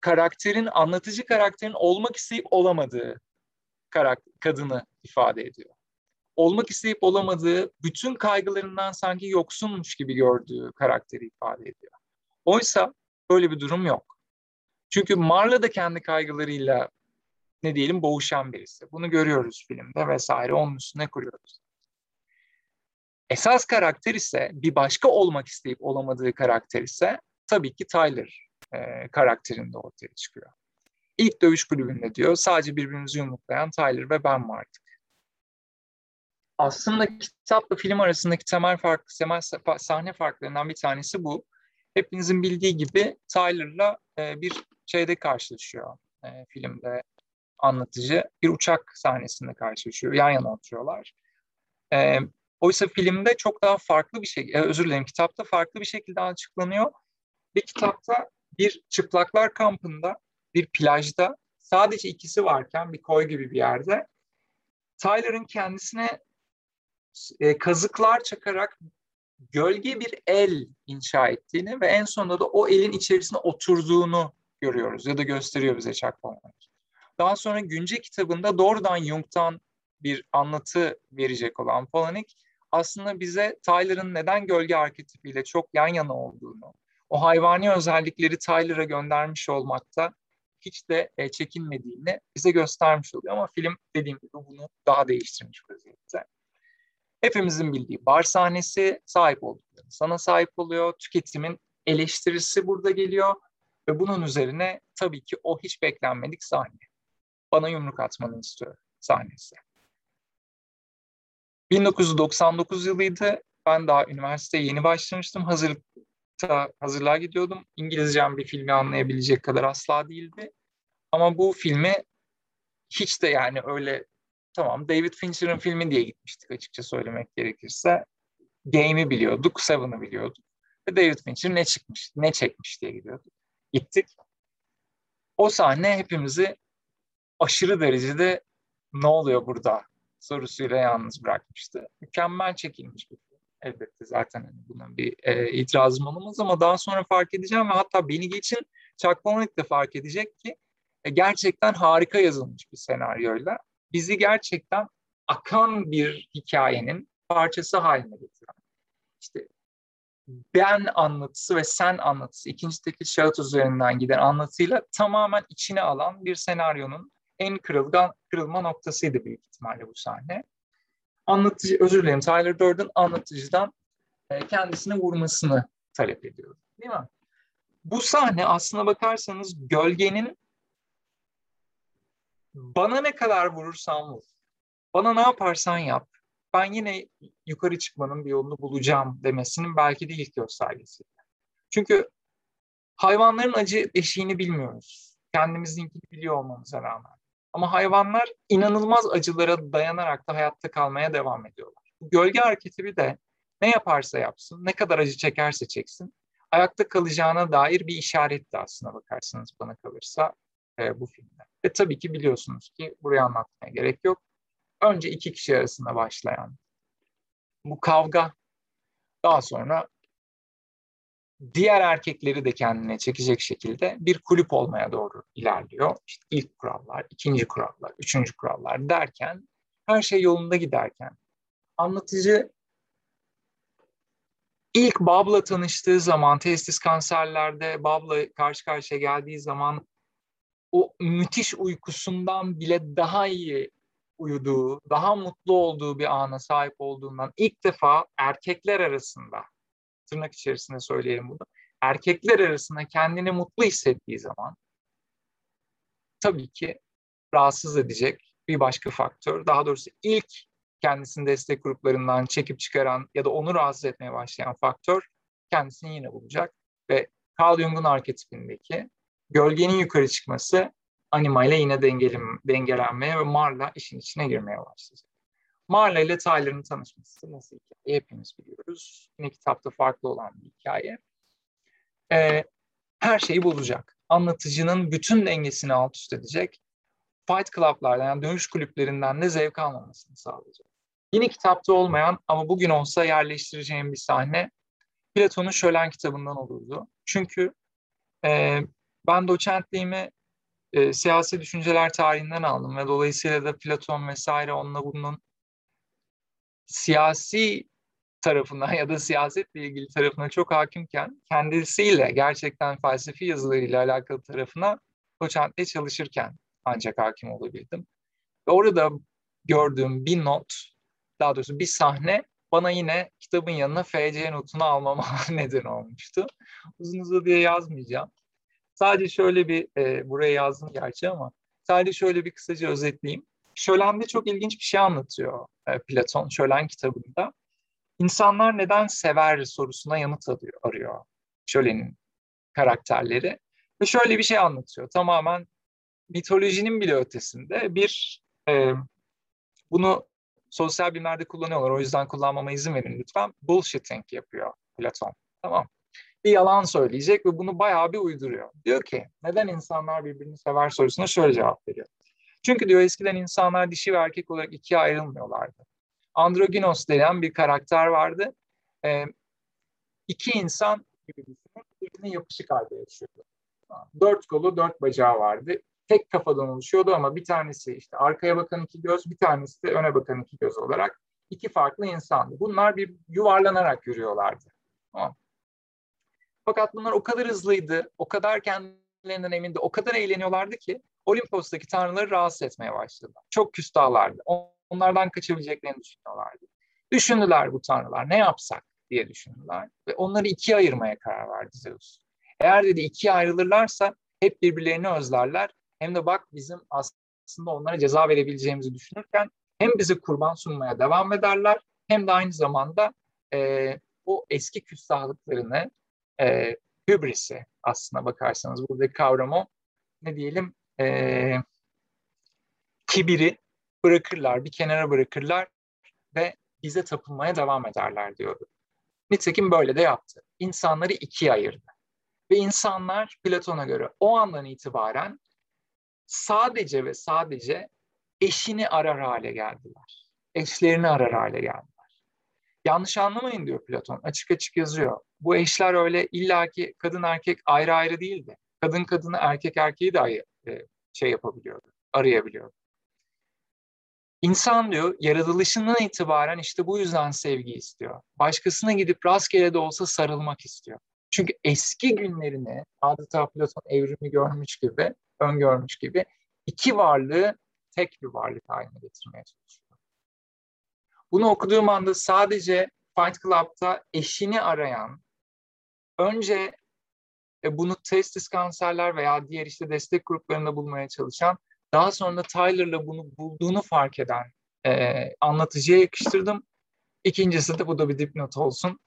karakterin, anlatıcı karakterin olmak isteyip olamadığı karakter, kadını ifade ediyor olmak isteyip olamadığı, bütün kaygılarından sanki yoksunmuş gibi gördüğü karakteri ifade ediyor. Oysa böyle bir durum yok. Çünkü Marla da kendi kaygılarıyla ne diyelim boğuşan birisi. Bunu görüyoruz filmde vesaire onun üstüne kuruyoruz. Esas karakter ise bir başka olmak isteyip olamadığı karakter ise tabii ki Tyler e, karakterinde ortaya çıkıyor. İlk dövüş kulübünde diyor sadece birbirimizi yumruklayan Tyler ve ben vardık aslında kitapla film arasındaki temel fark, temel sahne farklarından bir tanesi bu. Hepinizin bildiği gibi Tyler'la e, bir şeyde karşılaşıyor e, filmde anlatıcı. Bir uçak sahnesinde karşılaşıyor. Yan yana oturuyorlar. E, oysa filmde çok daha farklı bir şey, e, özür dilerim kitapta farklı bir şekilde açıklanıyor. Bir kitapta bir çıplaklar kampında, bir plajda sadece ikisi varken bir koy gibi bir yerde Tyler'ın kendisine e, kazıklar çakarak gölge bir el inşa ettiğini ve en sonunda da o elin içerisine oturduğunu görüyoruz ya da gösteriyor bize Chuck. Daha sonra Günce kitabında doğrudan Jung'tan bir anlatı verecek olan Palahniuk aslında bize Tyler'ın neden gölge arketipiyle çok yan yana olduğunu, o hayvani özellikleri Tyler'a göndermiş olmakta hiç de e, çekinmediğini bize göstermiş oluyor. Ama film dediğim gibi bunu daha değiştirmiş vaziyette hepimizin bildiği bar sahnesi sahip olduklarını sana sahip oluyor. Tüketimin eleştirisi burada geliyor ve bunun üzerine tabii ki o hiç beklenmedik sahne. Bana yumruk atmanı istiyor sahnesi. 1999 yılıydı. Ben daha üniversiteye yeni başlamıştım. Hazırlıkta hazırlığa gidiyordum. İngilizcem bir filmi anlayabilecek kadar asla değildi. Ama bu filmi hiç de yani öyle tamam David Fincher'ın filmi diye gitmiştik açıkça söylemek gerekirse. Game'i biliyorduk, Seven'ı biliyorduk. Ve David Fincher ne çıkmış, ne çekmiş diye gidiyorduk. Gittik. O sahne hepimizi aşırı derecede ne oluyor burada sorusuyla yalnız bırakmıştı. Mükemmel çekilmiş bir film. Elbette zaten hani buna bir e, itirazım olmaz ama daha sonra fark edeceğim ve hatta beni geçin Palahniuk de fark edecek ki e, gerçekten harika yazılmış bir senaryoyla bizi gerçekten akan bir hikayenin parçası haline getiren. İşte ben anlatısı ve sen anlatısı ikinci tekil şahıt üzerinden giden anlatıyla tamamen içine alan bir senaryonun en kırılgan, kırılma noktasıydı büyük ihtimalle bu sahne. Anlatıcı, özür dilerim Tyler Durden anlatıcıdan e, kendisine vurmasını talep ediyor. Değil mi? Bu sahne aslına bakarsanız gölgenin bana ne kadar vurursan vur, bana ne yaparsan yap, ben yine yukarı çıkmanın bir yolunu bulacağım demesinin belki de ilk göstergesi. Çünkü hayvanların acı eşiğini bilmiyoruz. Kendimizinkini biliyor olmamıza rağmen. Ama hayvanlar inanılmaz acılara dayanarak da hayatta kalmaya devam ediyorlar. Gölge arketipi de ne yaparsa yapsın, ne kadar acı çekerse çeksin, ayakta kalacağına dair bir işaret de aslına bakarsanız bana kalırsa e, bu filmde. Ve tabii ki biliyorsunuz ki buraya anlatmaya gerek yok. Önce iki kişi arasında başlayan bu kavga daha sonra diğer erkekleri de kendine çekecek şekilde bir kulüp olmaya doğru ilerliyor. İşte ilk kurallar, ikinci kurallar, üçüncü kurallar derken her şey yolunda giderken anlatıcı ilk Bob'la tanıştığı zaman testis kanserlerde Bob'la karşı karşıya geldiği zaman o müthiş uykusundan bile daha iyi uyuduğu, daha mutlu olduğu bir ana sahip olduğundan ilk defa erkekler arasında tırnak içerisinde söyleyelim bunu. Erkekler arasında kendini mutlu hissettiği zaman tabii ki rahatsız edecek bir başka faktör. Daha doğrusu ilk kendisini destek gruplarından çekip çıkaran ya da onu rahatsız etmeye başlayan faktör kendisini yine bulacak ve Carl Jung'un arketipindeki gölgenin yukarı çıkması Anima ile yine dengelenmeye ve Mar'la işin içine girmeye başlayacak. Marla ile Tyler'ın tanışması nasıl hikaye hepimiz biliyoruz. Yine kitapta farklı olan bir hikaye. Ee, her şeyi bozacak. Anlatıcının bütün dengesini alt üst edecek. Fight Club'lardan yani dövüş kulüplerinden de zevk almamasını sağlayacak. Yine kitapta olmayan ama bugün olsa yerleştireceğim bir sahne Platon'un Şölen kitabından olurdu. Çünkü e, ben doçentliğimi e, siyasi düşünceler tarihinden aldım ve dolayısıyla da Platon vesaire onunla bunun siyasi tarafına ya da siyasetle ilgili tarafına çok hakimken kendisiyle gerçekten felsefi yazılarıyla alakalı tarafına doçentle çalışırken ancak hakim olabildim. Ve orada gördüğüm bir not, daha doğrusu bir sahne bana yine kitabın yanına FC notunu almama neden olmuştu. Uzun uzun diye yazmayacağım. Sadece şöyle bir, e, buraya yazdım gerçi ama sadece şöyle bir kısaca özetleyeyim. Şölen'de çok ilginç bir şey anlatıyor e, Platon Şölen kitabında. İnsanlar neden sever sorusuna yanıt arıyor, arıyor Şölen'in karakterleri. Ve şöyle bir şey anlatıyor. Tamamen mitolojinin bile ötesinde bir e, bunu sosyal bilimlerde kullanıyorlar. O yüzden kullanmama izin verin lütfen. Bullshitting yapıyor Platon. Tamam. Bir yalan söyleyecek ve bunu bayağı bir uyduruyor. Diyor ki neden insanlar birbirini sever sorusuna şöyle cevap veriyor. Çünkü diyor eskiden insanlar dişi ve erkek olarak ikiye ayrılmıyorlardı. Androginos denen bir karakter vardı. E, iki insan gibi düşünün, birbirine yapışık halde yaşıyordu. Dört kolu, dört bacağı vardı. Tek kafadan oluşuyordu ama bir tanesi işte arkaya bakan iki göz, bir tanesi de öne bakan iki göz olarak iki farklı insandı. Bunlar bir yuvarlanarak yürüyorlardı. Fakat bunlar o kadar hızlıydı, o kadar kendilerinden emindi, o kadar eğleniyorlardı ki Olimpos'taki tanrıları rahatsız etmeye başladılar. Çok küstahlardı. Onlardan kaçabileceklerini düşünüyorlardı. Düşündüler bu tanrılar ne yapsak diye düşündüler ve onları ikiye ayırmaya karar verdi Zeus. Eğer dedi ikiye ayrılırlarsa hep birbirlerini özlerler hem de bak bizim aslında onlara ceza verebileceğimizi düşünürken hem bizi kurban sunmaya devam ederler hem de aynı zamanda e, o eski küstahlıklarını, e, hübrisi aslına bakarsanız buradaki kavramı ne diyelim e, kibiri bırakırlar, bir kenara bırakırlar ve bize tapınmaya devam ederler diyordu. Nitekim böyle de yaptı. İnsanları ikiye ayırdı. Ve insanlar Platon'a göre o andan itibaren sadece ve sadece eşini arar hale geldiler. Eşlerini arar hale geldiler. Yanlış anlamayın diyor Platon. Açık açık yazıyor. Bu eşler öyle illaki kadın erkek ayrı ayrı değildi. Kadın kadını erkek erkeği de e, şey yapabiliyordu, arayabiliyordu. İnsan diyor yaratılışından itibaren işte bu yüzden sevgi istiyor. Başkasına gidip rastgele de olsa sarılmak istiyor. Çünkü eski günlerini adeta Platon evrimi görmüş gibi, öngörmüş gibi iki varlığı tek bir varlık haline getirmeye çalışıyor. Bunu okuduğum anda sadece Fight Club'da eşini arayan, önce e, bunu testis kanserler veya diğer işte destek gruplarında bulmaya çalışan, daha sonra Tyler'la bunu bulduğunu fark eden e, anlatıcıya yakıştırdım. İkincisi de bu da bir dipnot olsun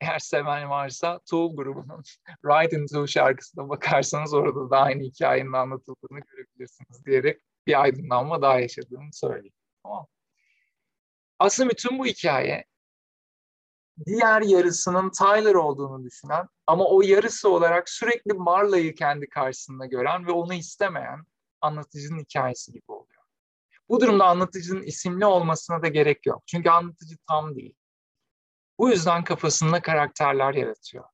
eğer seven varsa Tool grubunun Ride Into şarkısına bakarsanız orada da aynı hikayenin anlatıldığını görebilirsiniz diyerek bir aydınlanma daha yaşadığımı söyleyeyim. Tamam. Aslında bütün bu hikaye diğer yarısının Tyler olduğunu düşünen ama o yarısı olarak sürekli Marla'yı kendi karşısında gören ve onu istemeyen anlatıcının hikayesi gibi oluyor. Bu durumda anlatıcının isimli olmasına da gerek yok. Çünkü anlatıcı tam değil. Bu yüzden kafasında karakterler yaratıyor.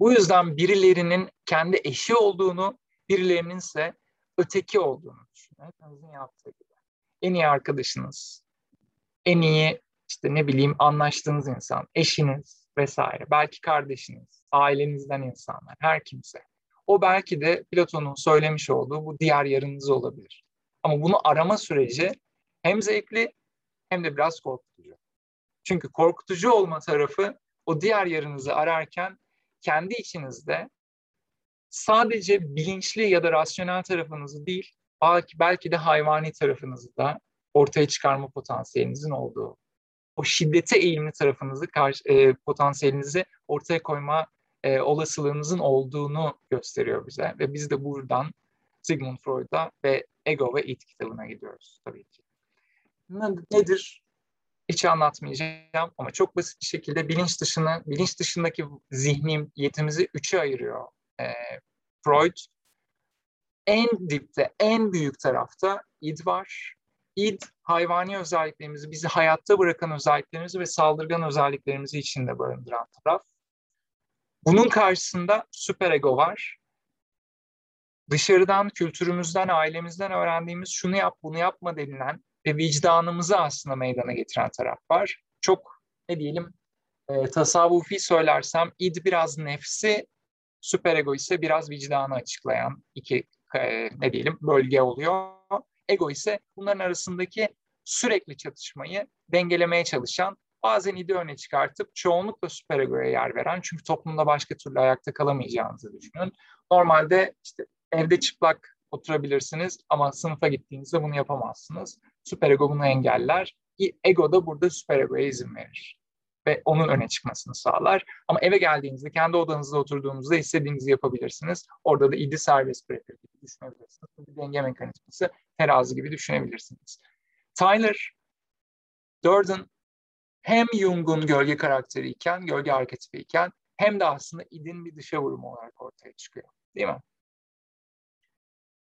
Bu yüzden birilerinin kendi eşi olduğunu, birilerinin ise öteki olduğunu düşünüyor. Hepimizin yaptığı gibi. En iyi arkadaşınız, en iyi işte ne bileyim anlaştığınız insan, eşiniz vesaire, belki kardeşiniz, ailenizden insanlar, her kimse. O belki de Platon'un söylemiş olduğu bu diğer yarınız olabilir. Ama bunu arama süreci hem zevkli hem de biraz korkutucu. Çünkü korkutucu olma tarafı o diğer yarınızı ararken kendi içinizde sadece bilinçli ya da rasyonel tarafınızı değil, belki, belki de hayvani tarafınızı da ortaya çıkarma potansiyelinizin olduğu, o şiddete eğilimli tarafınızı, karşı, e, potansiyelinizi ortaya koyma e, olasılığınızın olduğunu gösteriyor bize. Ve biz de buradan Sigmund Freud'a ve Ego ve It kitabına gidiyoruz tabii ki. Nedir hiç anlatmayacağım ama çok basit bir şekilde bilinç dışını, bilinç dışındaki zihnim yetimizi üçe ayırıyor e, Freud. En dipte, en büyük tarafta id var. İd hayvani özelliklerimizi, bizi hayatta bırakan özelliklerimizi ve saldırgan özelliklerimizi içinde barındıran taraf. Bunun karşısında süperego var. Dışarıdan, kültürümüzden, ailemizden öğrendiğimiz şunu yap, bunu yapma denilen ve vicdanımızı aslında meydana getiren taraf var. Çok ne diyelim e, tasavvufi söylersem id biraz nefsi, süperego ise biraz vicdanı açıklayan iki e, ne diyelim bölge oluyor. Ego ise bunların arasındaki sürekli çatışmayı dengelemeye çalışan, bazen ide öne çıkartıp çoğunlukla süperegoya yer veren çünkü toplumda başka türlü ayakta kalamayacağınızı düşünün. Normalde işte evde çıplak oturabilirsiniz ama sınıfa gittiğinizde bunu yapamazsınız. Süperego bunu engeller. Ego da burada süperegoya izin verir ve onun öne çıkmasını sağlar. Ama eve geldiğinizde, kendi odanızda oturduğunuzda istediğinizi yapabilirsiniz. Orada da idi serbest bırakır gibi düşünebilirsiniz. Bir denge mekanizması, terazi gibi düşünebilirsiniz. Tyler Durden hem Jung'un gölge karakteri iken, gölge arketipi iken hem de aslında idin bir dışa vurumu olarak ortaya çıkıyor. Değil mi?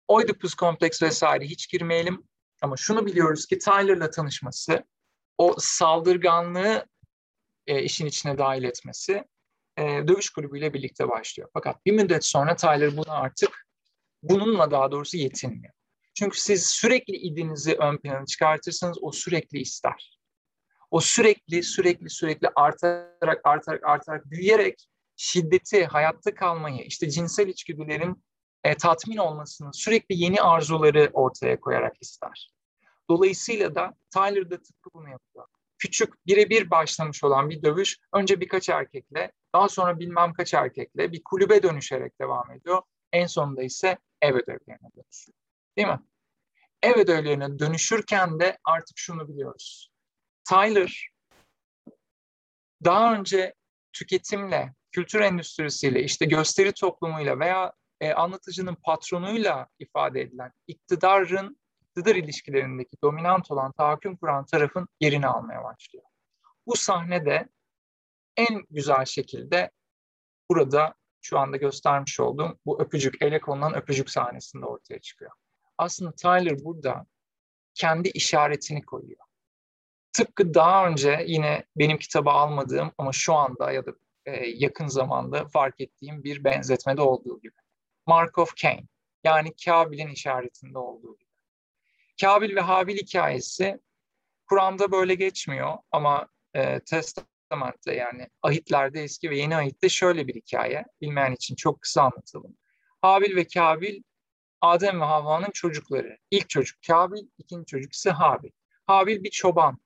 Oedipus kompleks vesaire hiç girmeyelim. Ama şunu biliyoruz ki Tyler'la tanışması, o saldırganlığı e, işin içine dahil etmesi e, dövüş kulübüyle birlikte başlıyor. Fakat bir müddet sonra Tyler bunu artık bununla daha doğrusu yetinmiyor. Çünkü siz sürekli idinizi ön plana çıkartırsanız o sürekli ister. O sürekli sürekli sürekli artarak artarak artarak büyüyerek şiddeti, hayatta kalmayı, işte cinsel içgüdülerin e, tatmin olmasını, sürekli yeni arzuları ortaya koyarak ister. Dolayısıyla da Tyler da tıpkı bunu yapıyor. Küçük birebir başlamış olan bir dövüş önce birkaç erkekle, daha sonra bilmem kaç erkekle bir kulübe dönüşerek devam ediyor. En sonunda ise ev ödevlerine dönüşüyor. Değil mi? Ev ödevlerine dönüşürken de artık şunu biliyoruz. Tyler daha önce tüketimle, kültür endüstrisiyle, işte gösteri toplumuyla veya e, anlatıcının patronuyla ifade edilen iktidarın iktidar ilişkilerindeki dominant olan tahakküm kuran tarafın yerini almaya başlıyor. Bu sahnede en güzel şekilde burada şu anda göstermiş olduğum bu öpücük, ele konulan öpücük sahnesinde ortaya çıkıyor. Aslında Tyler burada kendi işaretini koyuyor. Tıpkı daha önce yine benim kitabı almadığım ama şu anda ya da e, yakın zamanda fark ettiğim bir benzetmede olduğu gibi. Mark of Cain yani Kabil'in işaretinde olduğu gibi. Kabil ve Habil hikayesi Kur'an'da böyle geçmiyor ama e, Testament'te yani ahitlerde eski ve yeni ahitte şöyle bir hikaye. Bilmeyen için çok kısa anlatalım. Habil ve Kabil Adem ve Havva'nın çocukları. İlk çocuk Kabil, ikinci çocuk ise Habil. Habil bir çoban.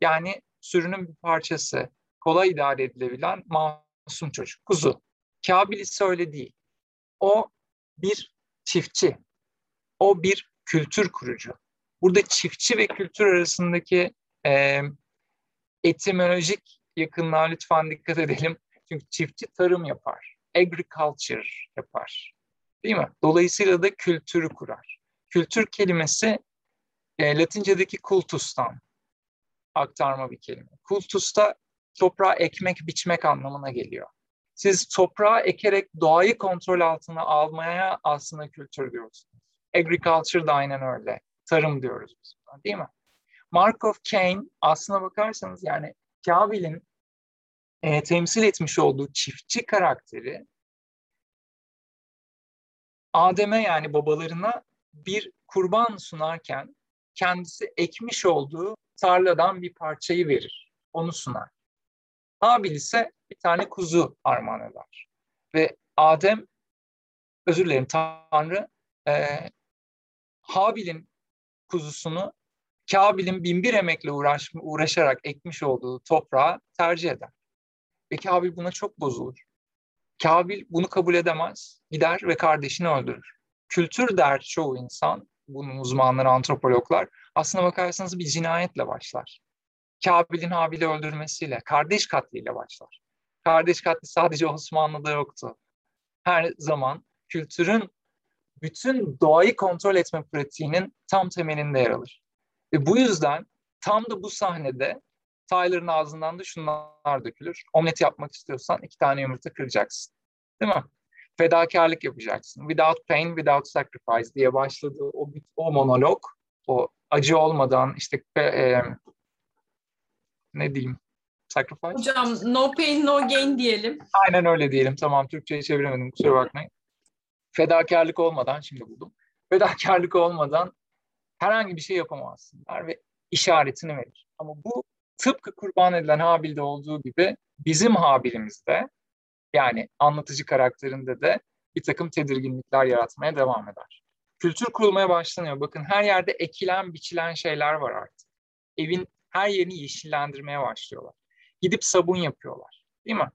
Yani sürünün bir parçası. Kolay idare edilebilen masum çocuk. Kuzu. Kabil ise öyle değil. O bir çiftçi. O bir kültür kurucu. Burada çiftçi ve kültür arasındaki e, etimolojik yakınlığa lütfen dikkat edelim. Çünkü çiftçi tarım yapar. Agriculture yapar. Değil mi? Dolayısıyla da kültürü kurar. Kültür kelimesi e, Latince'deki kultustan aktarma bir kelime. Kultusta toprağa ekmek, biçmek anlamına geliyor. Siz toprağı ekerek doğayı kontrol altına almaya aslında kültür diyorsunuz. Agriculture da aynen öyle. Tarım diyoruz biz buna, değil mi? Markov Cain aslına bakarsanız yani Kabil'in e, temsil etmiş olduğu çiftçi karakteri Adem'e yani babalarına bir kurban sunarken kendisi ekmiş olduğu tarladan bir parçayı verir. Onu sunar. Habil ise bir tane kuzu armağan eder. Ve Adem, özür dilerim Tanrı, e, Habil'in kuzusunu Kabil'in binbir emekle uğraş, uğraşarak ekmiş olduğu toprağa tercih eder. Ve Kabil buna çok bozulur. Kabil bunu kabul edemez, gider ve kardeşini öldürür. Kültür der çoğu insan, bunun uzmanları, antropologlar, aslına bakarsanız bir cinayetle başlar. Kabil'in Habil'i öldürmesiyle, kardeş katliyle başlar. Kardeş katli sadece Osmanlı'da yoktu. Her zaman kültürün bütün doğayı kontrol etme pratiğinin tam temelinde yer alır. Ve bu yüzden tam da bu sahnede Tyler'ın ağzından da şunlar dökülür. Omlet yapmak istiyorsan iki tane yumurta kıracaksın. Değil mi? Fedakarlık yapacaksın. Without pain, without sacrifice diye başladığı o, o monolog, o acı olmadan işte e, ne diyeyim sacrifice. Hocam no pain no gain diyelim. Aynen öyle diyelim. Tamam Türkçe'ye çeviremedim kusura bakmayın. Fedakarlık olmadan şimdi buldum. Fedakarlık olmadan herhangi bir şey yapamazsın der ve işaretini verir. Ama bu tıpkı kurban edilen Habil'de olduğu gibi bizim Habil'imizde yani anlatıcı karakterinde de bir takım tedirginlikler yaratmaya devam eder. Kültür kurulmaya başlanıyor. Bakın her yerde ekilen, biçilen şeyler var artık. Evin her yerini yeşillendirmeye başlıyorlar. Gidip sabun yapıyorlar. Değil mi?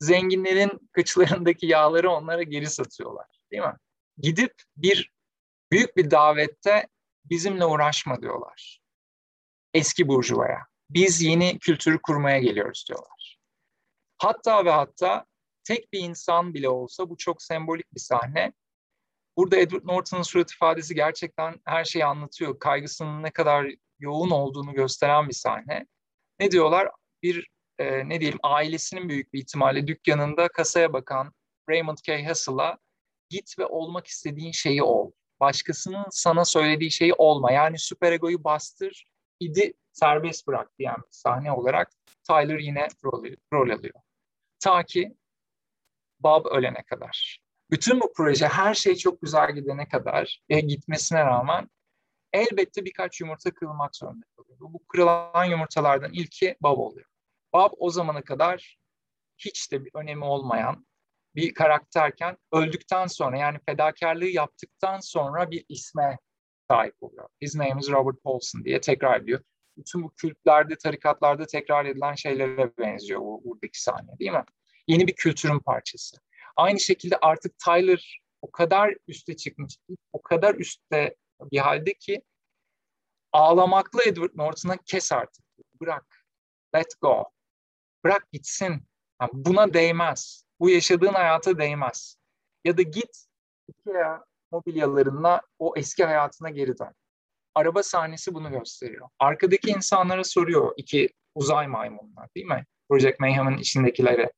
Zenginlerin kıçlarındaki yağları onlara geri satıyorlar. Değil mi? Gidip bir büyük bir davette bizimle uğraşma diyorlar. Eski burjuvaya. Biz yeni kültürü kurmaya geliyoruz diyorlar. Hatta ve hatta tek bir insan bile olsa bu çok sembolik bir sahne. Burada Edward Norton'un surat ifadesi gerçekten her şeyi anlatıyor. Kaygısının ne kadar yoğun olduğunu gösteren bir sahne. Ne diyorlar? Bir e, ne diyelim ailesinin büyük bir ihtimalle dükkanında kasaya bakan Raymond K. Hassel'a git ve olmak istediğin şeyi ol. Başkasının sana söylediği şeyi olma. Yani süper egoyu bastır, idi serbest bırak diyen bir sahne olarak Tyler yine rol, rol alıyor. Ta ki Bob ölene kadar. Bütün bu proje her şey çok güzel gidene kadar e, gitmesine rağmen elbette birkaç yumurta kırılmak zorunda kalıyor. Bu kırılan yumurtalardan ilki Bob oluyor. Bob o zamana kadar hiç de bir önemi olmayan bir karakterken öldükten sonra yani fedakarlığı yaptıktan sonra bir isme sahip oluyor. His name is Robert Paulson diye tekrar ediyor. Bütün bu kültlerde, tarikatlarda tekrar edilen şeylere benziyor bu buradaki sahne değil mi? Yeni bir kültürün parçası. Aynı şekilde artık Tyler o kadar üste çıkmış, o kadar üstte bir halde ki ağlamaklı Edward Norton'a kes artık. Bırak. Let go. Bırak gitsin. Yani buna değmez. Bu yaşadığın hayata değmez. Ya da git IKEA mobilyalarına o eski hayatına geri dön. Araba sahnesi bunu gösteriyor. Arkadaki insanlara soruyor iki uzay maymunlar değil mi? Project Mayhem'in içindekilere.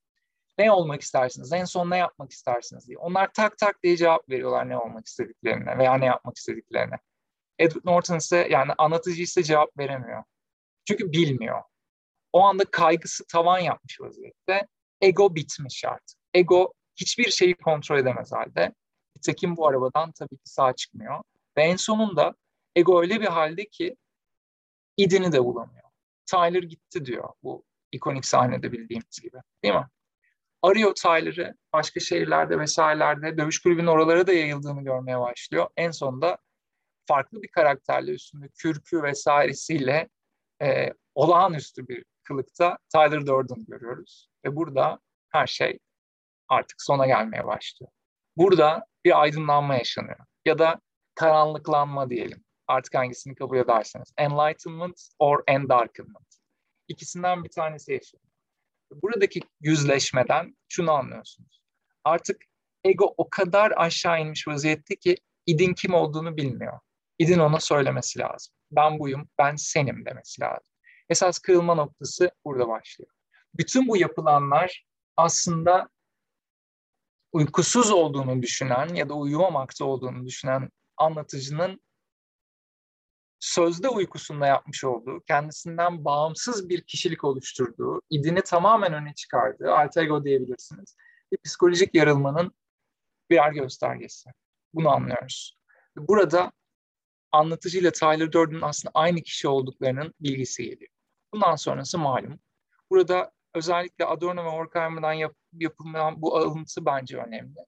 Ne olmak istersiniz? En son ne yapmak istersiniz diye. Onlar tak tak diye cevap veriyorlar ne olmak istediklerine veya ne yapmak istediklerine. Edward Norton ise yani anlatıcı ise cevap veremiyor. Çünkü bilmiyor. O anda kaygısı tavan yapmış vaziyette. Ego bitmiş artık. Ego hiçbir şeyi kontrol edemez halde. Nitekim bu arabadan tabii ki sağ çıkmıyor. Ve en sonunda ego öyle bir halde ki idini de bulamıyor. Tyler gitti diyor bu ikonik sahnede bildiğimiz gibi. Değil mi? Arıyor Tyler'ı başka şehirlerde vesairelerde dövüş kulübünün oralara da yayıldığını görmeye başlıyor. En sonunda farklı bir karakterle üstünde kürkü vesairesiyle e, olağanüstü bir kılıkta Tyler Durden görüyoruz. Ve burada her şey artık sona gelmeye başlıyor. Burada bir aydınlanma yaşanıyor. Ya da karanlıklanma diyelim. Artık hangisini kabul ederseniz. Enlightenment or endarkenment. İkisinden bir tanesi yaşanıyor. Buradaki yüzleşmeden şunu anlıyorsunuz. Artık ego o kadar aşağı inmiş vaziyette ki idin kim olduğunu bilmiyor. İdin ona söylemesi lazım. Ben buyum, ben senim demesi lazım. Esas kırılma noktası burada başlıyor. Bütün bu yapılanlar aslında uykusuz olduğunu düşünen ya da uyumamakta olduğunu düşünen anlatıcının sözde uykusunda yapmış olduğu, kendisinden bağımsız bir kişilik oluşturduğu, idini tamamen öne çıkardığı, alter ego diyebilirsiniz, bir psikolojik yarılmanın birer göstergesi. Bunu anlıyoruz. Burada anlatıcıyla Tyler Durden'ın aslında aynı kişi olduklarının bilgisi geliyor. Bundan sonrası malum. Burada özellikle Adorno ve Horkheimer'dan yap, yapılmayan bu alıntı bence önemli.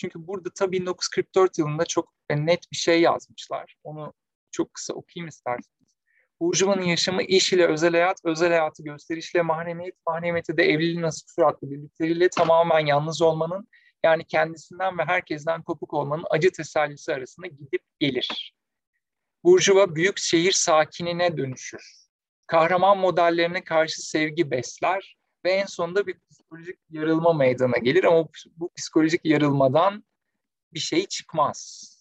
Çünkü burada tabii 1944 yılında çok net bir şey yazmışlar. Onu çok kısa okuyayım isterseniz. Burjuva'nın yaşamı iş ile özel hayat, özel hayatı gösterişle mahremiyet, mahremiyeti de evliliğin nasıl süratli birlikteliğiyle tamamen yalnız olmanın yani kendisinden ve herkesten kopuk olmanın acı tesellisi arasında gidip gelir. Burjuva büyük şehir sakinine dönüşür. Kahraman modellerine karşı sevgi besler ve en sonunda bir psikolojik yarılma meydana gelir ama bu psikolojik yarılmadan bir şey çıkmaz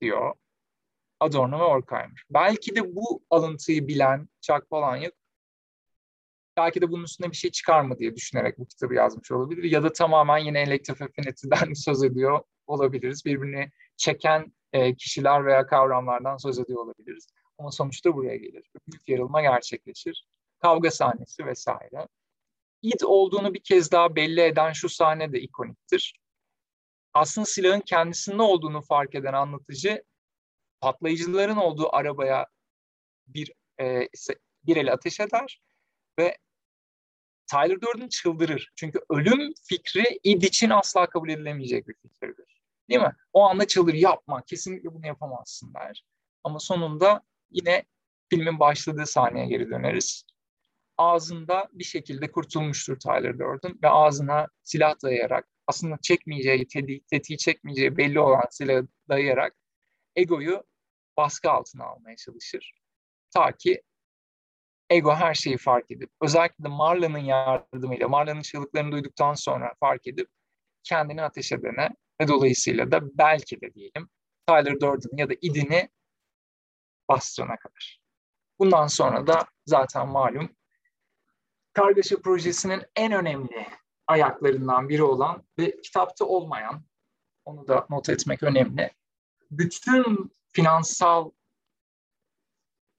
diyor Adorno ve Horkheimer. Belki de bu alıntıyı bilen Chuck Palahniuk belki de bunun üstüne bir şey çıkar mı diye düşünerek bu kitabı yazmış olabilir. Ya da tamamen yine Elective Affinity'den söz ediyor olabiliriz. Birbirini çeken e, kişiler veya kavramlardan söz ediyor olabiliriz. Ama sonuçta buraya gelir. Büyük yarılma gerçekleşir. Kavga sahnesi vesaire. İd olduğunu bir kez daha belli eden şu sahne de ikoniktir. Aslında silahın kendisinde olduğunu fark eden anlatıcı patlayıcıların olduğu arabaya bir e, bir el ateş eder ve Tyler Durden çıldırır. Çünkü ölüm fikri id için asla kabul edilemeyecek bir fikirdir. Değil mi? O anda çıldır yapma, kesinlikle bunu yapamazsın der. Ama sonunda yine filmin başladığı sahneye geri döneriz. Ağzında bir şekilde kurtulmuştur Tyler Durden ve ağzına silah dayayarak aslında çekmeyeceği, tetiği, tetiği çekmeyeceği belli olan silahı dayayarak egoyu baskı altına almaya çalışır. Ta ki ego her şeyi fark edip, özellikle de Marla'nın yardımıyla, Marla'nın çığlıklarını duyduktan sonra fark edip kendini ateş edene ve dolayısıyla da belki de diyelim Tyler Durden ya da idini bastırana kadar. Bundan sonra da zaten malum Kargaşa projesinin en önemli ayaklarından biri olan ve kitapta olmayan, onu da not etmek önemli. Bütün finansal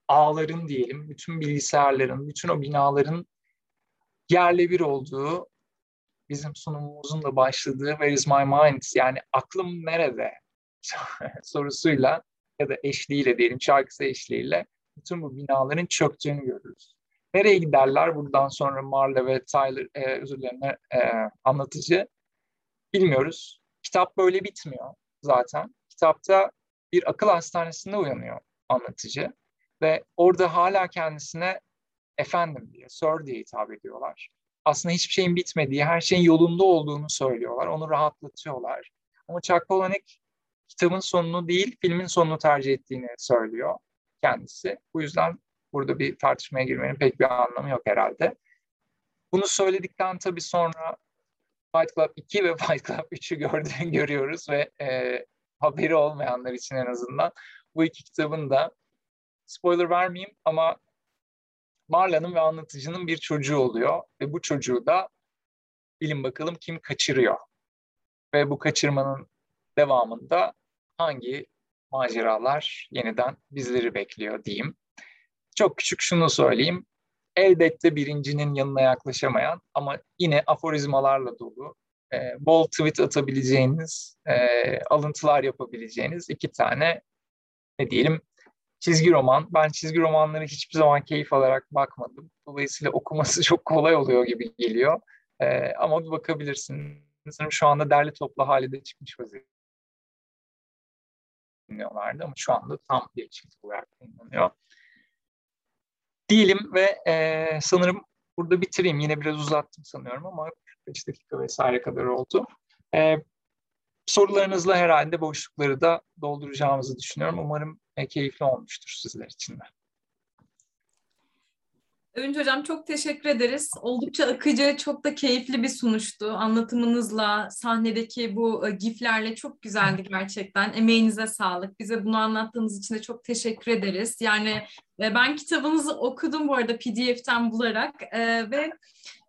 ağların diyelim, bütün bilgisayarların, bütün o binaların yerle bir olduğu bizim sunumumuzun da başladığı Where is my mind? Yani aklım nerede? sorusuyla ya da eşliğiyle diyelim şarkısı eşliğiyle bütün bu binaların çöktüğünü görürüz. Nereye giderler buradan sonra Marla ve Tyler, e, özür dilerim, e, anlatıcı bilmiyoruz. Kitap böyle bitmiyor zaten. Kitapta bir akıl hastanesinde uyanıyor anlatıcı ve orada hala kendisine efendim diye, sir diye hitap ediyorlar. Aslında hiçbir şeyin bitmediği, her şeyin yolunda olduğunu söylüyorlar. Onu rahatlatıyorlar. Ama Chuck Palahniuk kitabın sonunu değil, filmin sonunu tercih ettiğini söylüyor kendisi. Bu yüzden burada bir tartışmaya girmenin pek bir anlamı yok herhalde. Bunu söyledikten tabii sonra Fight Club 2 ve Fight Club 3'ü gördüğünü görüyoruz ve e, haberi olmayanlar için en azından bu iki kitabın da spoiler vermeyeyim ama Marla'nın ve anlatıcının bir çocuğu oluyor ve bu çocuğu da bilin bakalım kim kaçırıyor. Ve bu kaçırmanın devamında hangi maceralar yeniden bizleri bekliyor diyeyim. Çok küçük şunu söyleyeyim. Elbette birincinin yanına yaklaşamayan ama yine aforizmalarla dolu, e, bol tweet atabileceğiniz, e, alıntılar yapabileceğiniz iki tane ne diyelim çizgi roman. Ben çizgi romanları hiçbir zaman keyif alarak bakmadım. Dolayısıyla okuması çok kolay oluyor gibi geliyor. E, ama bir bakabilirsiniz. Şu anda derli toplu halde çıkmış vaziyette dinliyorlardı ama şu anda tam bir çift olarak dinleniyor. Diyelim ve e, sanırım burada bitireyim. Yine biraz uzattım sanıyorum ama 45 dakika vesaire kadar oldu. E, sorularınızla herhalde boşlukları da dolduracağımızı düşünüyorum. Umarım e, keyifli olmuştur sizler için de. Övünç Hocam çok teşekkür ederiz. Oldukça akıcı, çok da keyifli bir sunuştu. Anlatımınızla, sahnedeki bu e, giflerle çok güzeldi gerçekten. Emeğinize sağlık. Bize bunu anlattığınız için de çok teşekkür ederiz. Yani e, ben kitabınızı okudum bu arada PDF'ten bularak e, ve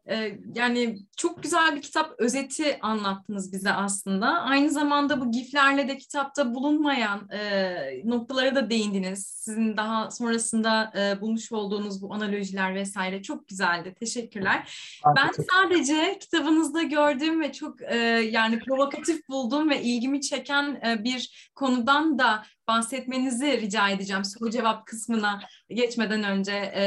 ee, yani çok güzel bir kitap özeti anlattınız bize aslında. Aynı zamanda bu giflerle de kitapta bulunmayan e, noktalara da değindiniz. Sizin daha sonrasında e, bulmuş olduğunuz bu analojiler vesaire çok güzeldi. Teşekkürler. Ben sadece kitabınızda gördüğüm ve çok e, yani provokatif buldum ve ilgimi çeken e, bir konudan da bahsetmenizi rica edeceğim soru cevap kısmına geçmeden önce e,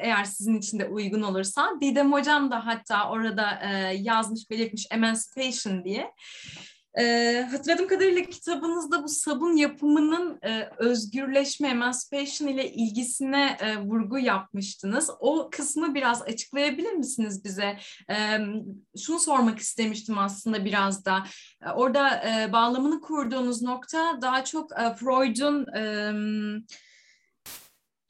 eğer sizin için de uygun olursa. Didem Hocam da hatta orada e, yazmış belirtmiş Emancipation diye. E, hatırladığım kadarıyla kitabınızda bu sabun yapımının e, özgürleşme, emancipation ile ilgisine e, vurgu yapmıştınız. O kısmı biraz açıklayabilir misiniz bize? E, şunu sormak istemiştim aslında biraz da. E, orada e, bağlamını kurduğunuz nokta daha çok e, Freud'un... E,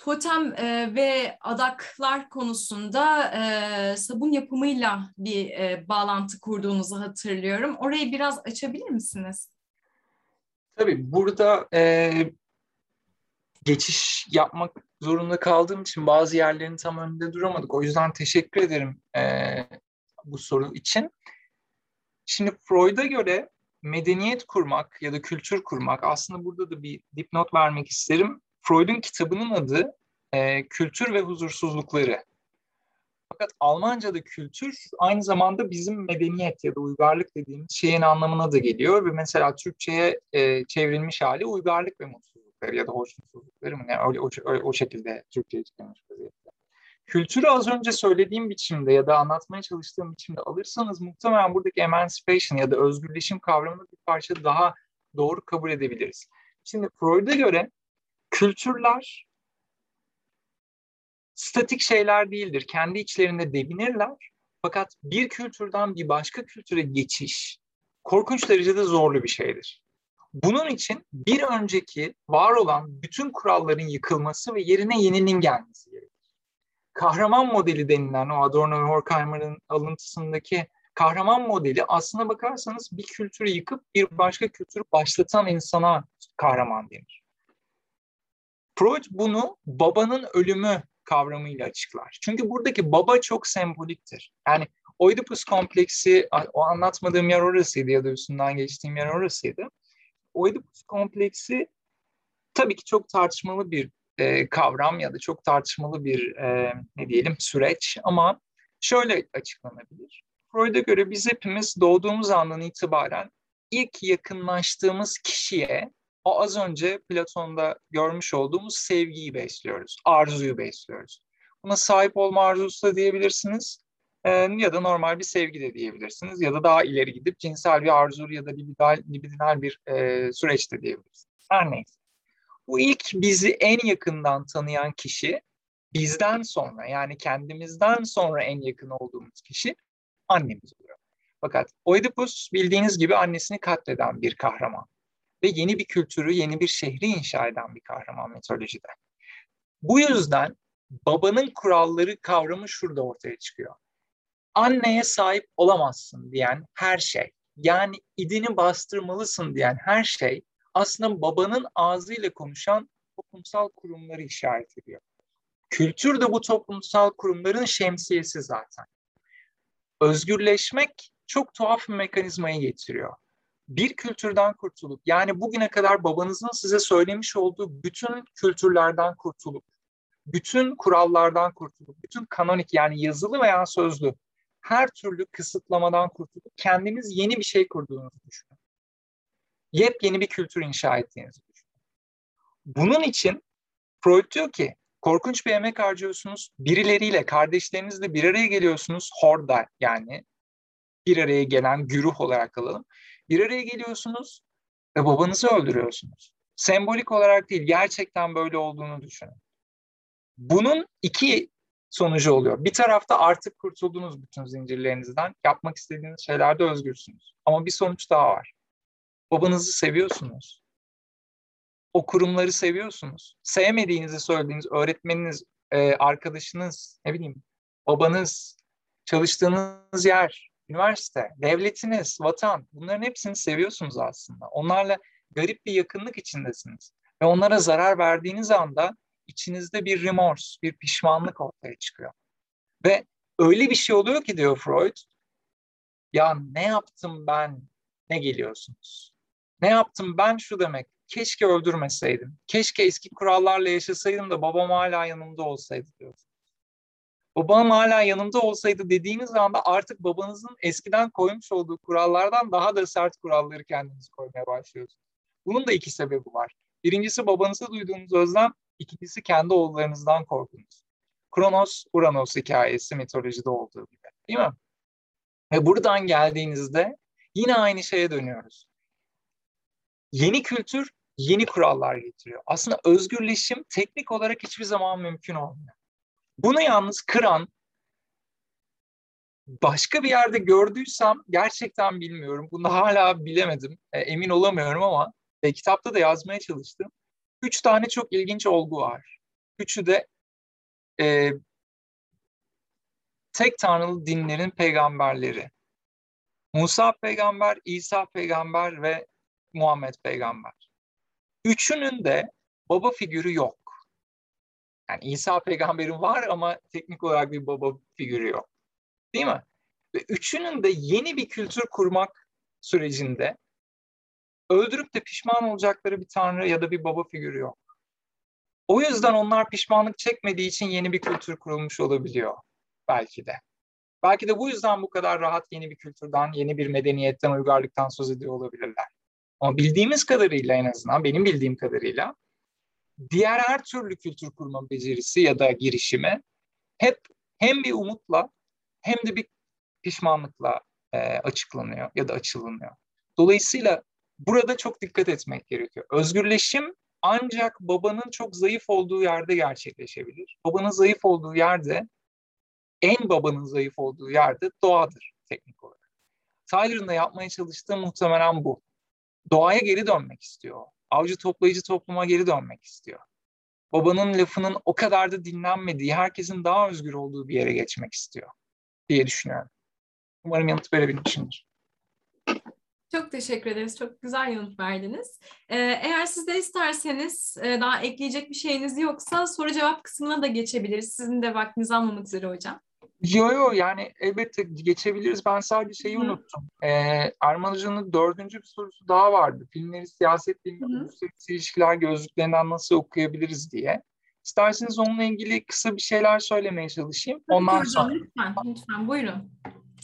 totem e, ve adaklar konusunda e, sabun yapımıyla bir e, bağlantı kurduğunuzu hatırlıyorum. Orayı biraz açabilir misiniz? Tabii burada e, geçiş yapmak zorunda kaldığım için bazı yerlerin tam önünde duramadık. O yüzden teşekkür ederim e, bu soru için. Şimdi Freud'a göre medeniyet kurmak ya da kültür kurmak aslında burada da bir dipnot vermek isterim Freud'un kitabının adı e, Kültür ve Huzursuzlukları. Fakat Almanca'da kültür aynı zamanda bizim medeniyet ya da uygarlık dediğimiz şeyin anlamına da geliyor ve mesela Türkçe'ye e, çevrilmiş hali uygarlık ve mutsuzlukları ya da hoşnutsuzlukları mı ne öyle o, o şekilde Türkçe'ye çıkmış vaziyette. Kültürü az önce söylediğim biçimde ya da anlatmaya çalıştığım biçimde alırsanız muhtemelen buradaki emancipation ya da özgürleşim kavramını bir parça daha doğru kabul edebiliriz. Şimdi Freud'a göre kültürler statik şeyler değildir. Kendi içlerinde devinirler. Fakat bir kültürden bir başka kültüre geçiş korkunç derecede zorlu bir şeydir. Bunun için bir önceki var olan bütün kuralların yıkılması ve yerine yeninin gelmesi gerekir. Kahraman modeli denilen o Adorno ve Horkheimer'ın alıntısındaki kahraman modeli aslına bakarsanız bir kültürü yıkıp bir başka kültürü başlatan insana kahraman denir. Freud bunu babanın ölümü kavramıyla açıklar. Çünkü buradaki baba çok semboliktir. Yani Oedipus kompleksi, o anlatmadığım yer orasıydı ya da üstünden geçtiğim yer orasıydı. Oedipus kompleksi tabii ki çok tartışmalı bir e, kavram ya da çok tartışmalı bir e, ne diyelim süreç ama şöyle açıklanabilir. Freud'a göre biz hepimiz doğduğumuz andan itibaren ilk yakınlaştığımız kişiye o az önce Platon'da görmüş olduğumuz sevgiyi besliyoruz, arzuyu besliyoruz. Buna sahip olma arzusu da diyebilirsiniz ya da normal bir sevgi de diyebilirsiniz ya da daha ileri gidip cinsel bir arzu ya da libidal, libidinal bir e, süreç de diyebilirsiniz. Her neyse. Bu ilk bizi en yakından tanıyan kişi bizden sonra yani kendimizden sonra en yakın olduğumuz kişi annemiz oluyor. Fakat Oedipus bildiğiniz gibi annesini katleden bir kahraman ve yeni bir kültürü, yeni bir şehri inşa eden bir kahraman mitolojide. Bu yüzden babanın kuralları kavramı şurada ortaya çıkıyor. anneye sahip olamazsın diyen her şey, yani idini bastırmalısın diyen her şey aslında babanın ağzıyla konuşan toplumsal kurumları işaret ediyor. Kültür de bu toplumsal kurumların şemsiyesi zaten. Özgürleşmek çok tuhaf bir mekanizmayı getiriyor. Bir kültürden kurtulup yani bugüne kadar babanızın size söylemiş olduğu bütün kültürlerden kurtulup, bütün kurallardan kurtulup, bütün kanonik yani yazılı veya sözlü her türlü kısıtlamadan kurtulup kendiniz yeni bir şey kurduğunuzu düşünün. Yepyeni bir kültür inşa ettiğinizi düşünün. Bunun için Freud diyor ki korkunç bir emek harcıyorsunuz. Birileriyle, kardeşlerinizle bir araya geliyorsunuz. Horda yani bir araya gelen güruh olarak alalım. Bir araya geliyorsunuz ve babanızı öldürüyorsunuz. Sembolik olarak değil, gerçekten böyle olduğunu düşünün. Bunun iki sonucu oluyor. Bir tarafta artık kurtuldunuz bütün zincirlerinizden. Yapmak istediğiniz şeylerde özgürsünüz. Ama bir sonuç daha var. Babanızı seviyorsunuz. O kurumları seviyorsunuz. Sevmediğinizi söylediğiniz öğretmeniniz, e, arkadaşınız, ne bileyim, babanız, çalıştığınız yer, üniversite, devletiniz, vatan bunların hepsini seviyorsunuz aslında. Onlarla garip bir yakınlık içindesiniz. Ve onlara zarar verdiğiniz anda içinizde bir remorse, bir pişmanlık ortaya çıkıyor. Ve öyle bir şey oluyor ki diyor Freud, ya ne yaptım ben, ne geliyorsunuz? Ne yaptım ben şu demek, keşke öldürmeseydim, keşke eski kurallarla yaşasaydım da babam hala yanımda olsaydı diyor. Babam hala yanımda olsaydı dediğiniz anda artık babanızın eskiden koymuş olduğu kurallardan daha da sert kuralları kendiniz koymaya başlıyorsunuz. Bunun da iki sebebi var. Birincisi babanıza duyduğunuz özlem, İkincisi kendi oğullarınızdan korkunuz. Kronos, Uranos hikayesi mitolojide olduğu gibi. Değil mi? Ve buradan geldiğinizde yine aynı şeye dönüyoruz. Yeni kültür yeni kurallar getiriyor. Aslında özgürleşim teknik olarak hiçbir zaman mümkün olmuyor. Bunu yalnız kıran başka bir yerde gördüysem gerçekten bilmiyorum. Bunu hala bilemedim. E, emin olamıyorum ama e, kitapta da yazmaya çalıştım. Üç tane çok ilginç olgu var. Üçü de e, tek tanrılı dinlerin peygamberleri. Musa peygamber, İsa peygamber ve Muhammed peygamber. Üçünün de baba figürü yok. Yani İsa peygamberin var ama teknik olarak bir baba figürü yok. Değil mi? Ve üçünün de yeni bir kültür kurmak sürecinde öldürüp de pişman olacakları bir tanrı ya da bir baba figürü yok. O yüzden onlar pişmanlık çekmediği için yeni bir kültür kurulmuş olabiliyor belki de. Belki de bu yüzden bu kadar rahat yeni bir kültürden, yeni bir medeniyetten, uygarlıktan söz ediyor olabilirler. Ama bildiğimiz kadarıyla en azından, benim bildiğim kadarıyla diğer her türlü kültür kurma becerisi ya da girişimi hep hem bir umutla hem de bir pişmanlıkla e, açıklanıyor ya da açılınıyor. Dolayısıyla burada çok dikkat etmek gerekiyor. Özgürleşim ancak babanın çok zayıf olduğu yerde gerçekleşebilir. Babanın zayıf olduğu yerde, en babanın zayıf olduğu yerde doğadır teknik olarak. Tyler'ın da yapmaya çalıştığı muhtemelen bu. Doğaya geri dönmek istiyor. Avcı toplayıcı topluma geri dönmek istiyor. Babanın lafının o kadar da dinlenmediği, herkesin daha özgür olduğu bir yere geçmek istiyor diye düşünüyorum. Umarım yanıt verebilmişimdir. Çok teşekkür ederiz. Çok güzel yanıt verdiniz. Ee, eğer siz de isterseniz e, daha ekleyecek bir şeyiniz yoksa soru cevap kısmına da geçebiliriz. Sizin de vaktiniz almamak üzere hocam. Yo yo yani elbette geçebiliriz. Ben sadece şeyi Hı. unuttum. Ee, Erman Hoca'nın dördüncü bir sorusu daha vardı. Filmleri siyaset bilimi, uluslararası ilişkiler gözlüklerinden nasıl okuyabiliriz diye. İsterseniz onunla ilgili kısa bir şeyler söylemeye çalışayım. Tabii Ondan hocam, sonra. Lütfen, lütfen buyurun.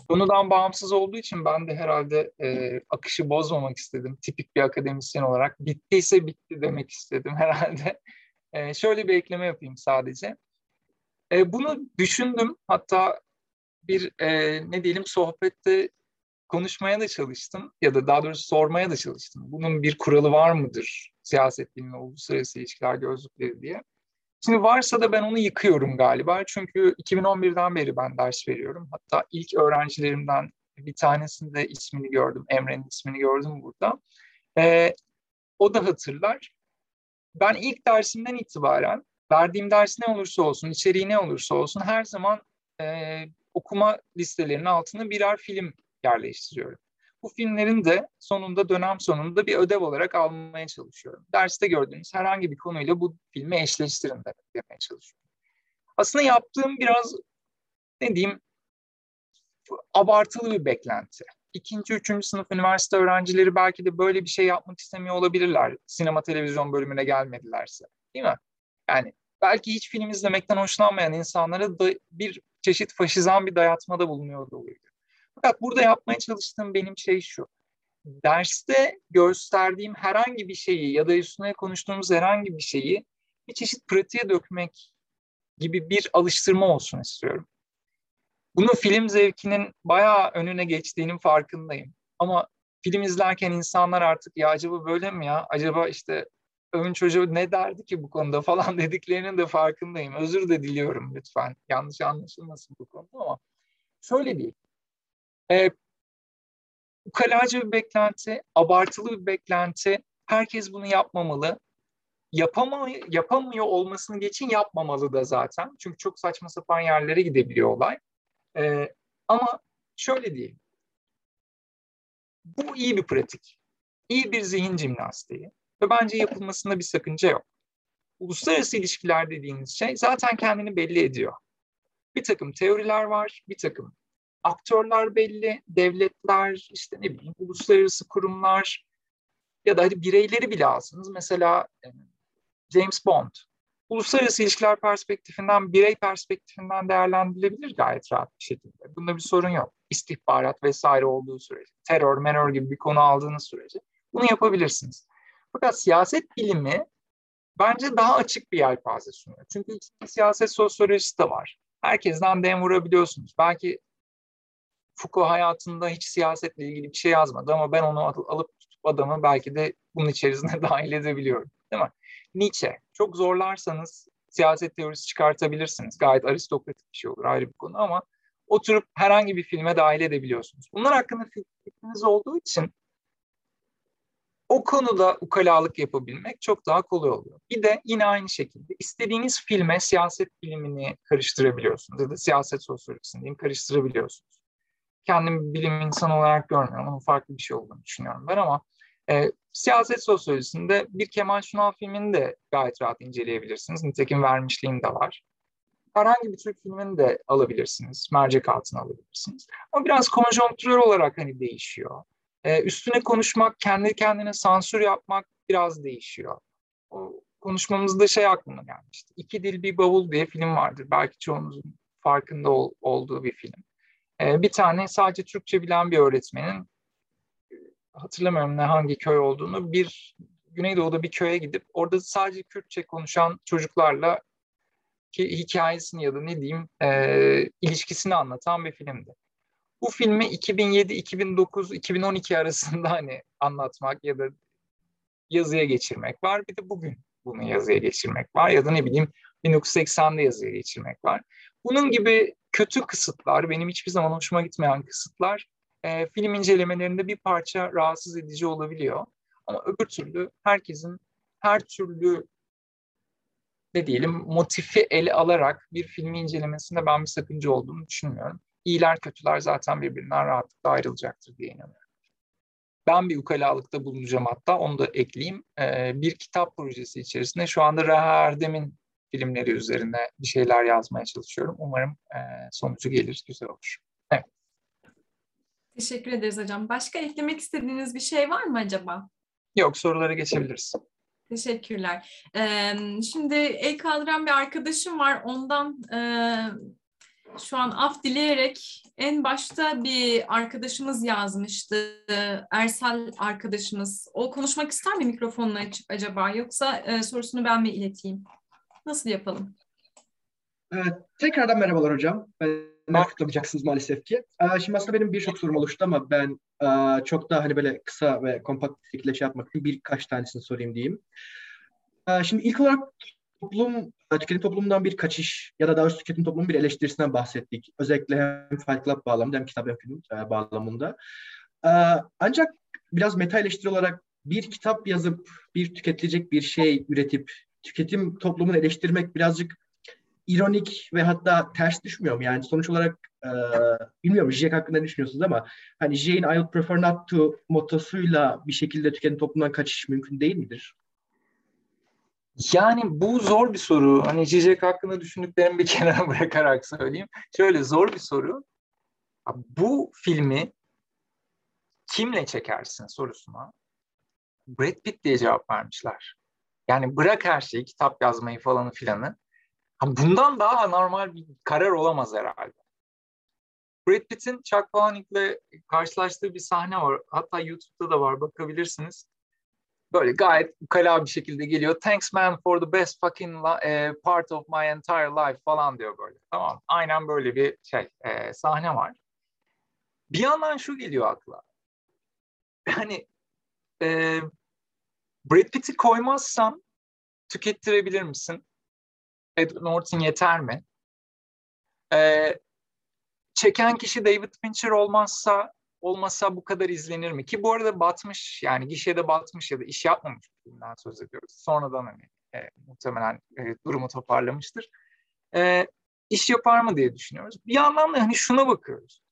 Konudan bağımsız olduğu için ben de herhalde e, akışı bozmamak istedim. Tipik bir akademisyen olarak. Bittiyse bitti demek istedim herhalde. E, şöyle bir ekleme yapayım sadece. E, bunu düşündüm. Hatta bir e, ne diyelim sohbette konuşmaya da çalıştım. Ya da daha doğrusu sormaya da çalıştım. Bunun bir kuralı var mıdır? Siyaset bilimi, uluslararası ilişkiler gözlükleri diye. Şimdi varsa da ben onu yıkıyorum galiba. Çünkü 2011'den beri ben ders veriyorum. Hatta ilk öğrencilerimden bir tanesinde ismini gördüm. Emre'nin ismini gördüm burada. Ee, o da hatırlar. Ben ilk dersimden itibaren verdiğim ders ne olursa olsun, içeriği ne olursa olsun her zaman e, okuma listelerinin altına birer film yerleştiriyorum. Bu filmlerin de sonunda dönem sonunda bir ödev olarak almaya çalışıyorum. Derste gördüğünüz herhangi bir konuyla bu filmi eşleştirin demeye çalışıyorum. Aslında yaptığım biraz ne diyeyim abartılı bir beklenti. İkinci, üçüncü sınıf üniversite öğrencileri belki de böyle bir şey yapmak istemiyor olabilirler. Sinema televizyon bölümüne gelmedilerse. Değil mi? Yani belki hiç film izlemekten hoşlanmayan insanlara da bir çeşit faşizan bir dayatmada bulunuyor da olabilir. Fakat burada yapmaya çalıştığım benim şey şu. Derste gösterdiğim herhangi bir şeyi ya da üstüne konuştuğumuz herhangi bir şeyi bir çeşit pratiğe dökmek gibi bir alıştırma olsun istiyorum. Bunun film zevkinin bayağı önüne geçtiğinin farkındayım. Ama film izlerken insanlar artık ya acaba böyle mi ya? Acaba işte ön çocuğu ne derdi ki bu konuda falan dediklerinin de farkındayım. Özür de diliyorum lütfen. Yanlış anlaşılmasın bu konuda ama şöyle değil. Ee, ukalacı bir beklenti, abartılı bir beklenti. Herkes bunu yapmamalı. Yapamıyor, yapamıyor olmasını geçin yapmamalı da zaten. Çünkü çok saçma sapan yerlere gidebiliyor olay. Ee, ama şöyle diyeyim. Bu iyi bir pratik. İyi bir zihin jimnastiği. Ve bence yapılmasında bir sakınca yok. Uluslararası ilişkiler dediğiniz şey zaten kendini belli ediyor. Bir takım teoriler var, bir takım aktörler belli, devletler, işte ne bileyim uluslararası kurumlar ya da hadi bireyleri bile alsınız. Mesela e, James Bond uluslararası ilişkiler perspektifinden, birey perspektifinden değerlendirilebilir gayet rahat bir şekilde. Bunda bir sorun yok. İstihbarat vesaire olduğu sürece, terör, menör gibi bir konu aldığınız sürece bunu yapabilirsiniz. Fakat siyaset bilimi bence daha açık bir yelpaze sunuyor. Çünkü siyaset sosyolojisi de var. Herkesten dem vurabiliyorsunuz. Belki Foucault hayatında hiç siyasetle ilgili bir şey yazmadı ama ben onu alıp tutup adamı belki de bunun içerisine dahil edebiliyorum. Değil mi? Nietzsche. Çok zorlarsanız siyaset teorisi çıkartabilirsiniz. Gayet aristokratik bir şey olur ayrı bir konu ama oturup herhangi bir filme dahil edebiliyorsunuz. Bunlar hakkında fikriniz olduğu için o konuda ukalalık yapabilmek çok daha kolay oluyor. Bir de yine aynı şekilde istediğiniz filme siyaset bilimini karıştırabiliyorsunuz ya da siyaset sosyolojisini diyeyim karıştırabiliyorsunuz. Kendim bilim insanı olarak görmüyorum. Onun farklı bir şey olduğunu düşünüyorum ben ama e, siyaset sosyolojisinde bir Kemal Sunal filmini de gayet rahat inceleyebilirsiniz. Nitekim vermişliğim de var. Herhangi bir Türk filmini de alabilirsiniz. Mercek altına alabilirsiniz. Ama biraz konjonktürel olarak hani değişiyor. E, üstüne konuşmak, kendi kendine sansür yapmak biraz değişiyor. O konuşmamızda şey aklıma gelmişti. İki Dil Bir Bavul diye film vardır. Belki çoğunuzun farkında ol, olduğu bir film. E, bir tane sadece Türkçe bilen bir öğretmenin hatırlamıyorum ne hangi köy olduğunu bir Güneydoğu'da bir köye gidip orada sadece Kürtçe konuşan çocuklarla ki hikayesini ya da ne diyeyim e, ilişkisini anlatan bir filmdi. Bu filmi 2007, 2009, 2012 arasında hani anlatmak ya da yazıya geçirmek var. Bir de bugün bunu yazıya geçirmek var ya da ne bileyim 1980'de yazıya geçirmek var. Bunun gibi kötü kısıtlar, benim hiçbir zaman hoşuma gitmeyen kısıtlar e, film incelemelerinde bir parça rahatsız edici olabiliyor. Ama öbür türlü herkesin her türlü ne diyelim motifi ele alarak bir filmi incelemesinde ben bir sakınca olduğunu düşünmüyorum. İyiler kötüler zaten birbirinden rahatlıkla ayrılacaktır diye inanıyorum. Ben bir ukalalıkta bulunacağım hatta onu da ekleyeyim. Ee, bir kitap projesi içerisinde şu anda Reha Erdem'in filmleri üzerine bir şeyler yazmaya çalışıyorum. Umarım e, sonucu gelir, güzel olur. Evet. Teşekkür ederiz hocam. Başka eklemek istediğiniz bir şey var mı acaba? Yok, sorulara geçebiliriz. Teşekkürler. Ee, şimdi el kaldıran bir arkadaşım var. Ondan e, şu an af dileyerek en başta bir arkadaşımız yazmıştı. Ersal arkadaşımız. O konuşmak ister mi mikrofonunu açıp acaba? Yoksa e, sorusunu ben mi ileteyim? Nasıl yapalım? Evet, tekrardan merhabalar hocam. Ben kutlayacaksınız maalesef ki. Ee, şimdi aslında benim birçok sorum oluştu ama ben e, çok daha hani böyle kısa ve kompakt bir şekilde şey yapmak için birkaç tanesini sorayım diyeyim. Ee, şimdi ilk olarak toplum, e, tüketim toplumundan bir kaçış ya da daha doğrusu tüketim toplumun bir eleştirisinden bahsettik. Özellikle hem Fight Club bağlamında hem kitap e, bağlamında. Ancak biraz meta eleştiri olarak bir kitap yazıp bir tüketilecek bir şey üretip tüketim toplumunu eleştirmek birazcık ironik ve hatta ters düşmüyor mu? Yani sonuç olarak Ee, bilmiyorum Jack hakkında ne düşünüyorsunuz ama hani Jane I would prefer not to motosuyla bir şekilde tüketim toplumdan kaçış mümkün değil midir? Yani bu zor bir soru. Hani Zizek hakkında düşündüklerimi bir kenara bırakarak söyleyeyim. Şöyle zor bir soru. Bu filmi kimle çekersin sorusuna Brad Pitt diye cevap vermişler. Yani bırak her şeyi, kitap yazmayı falanı filanı. Bundan daha normal bir karar olamaz herhalde. Brad Pitt'in Chuck Palahniuk'le karşılaştığı bir sahne var. Hatta YouTube'da da var bakabilirsiniz. Böyle gayet ukala bir şekilde geliyor. Thanks man for the best fucking uh, part of my entire life falan diyor böyle. Tamam Aynen böyle bir şey e, sahne var. Bir yandan şu geliyor akla. Yani e, Brad Pitt'i koymazsan tükettirebilir misin? Edward Norton yeter mi? E, çeken kişi David Fincher olmazsa olmasa bu kadar izlenir mi? Ki bu arada batmış yani gişede batmış ya da iş yapmamış filmden söz ediyoruz. Sonradan hani e, muhtemelen e, durumu toparlamıştır. E, iş yapar mı diye düşünüyoruz. Bir yandan da hani şuna bakıyoruz.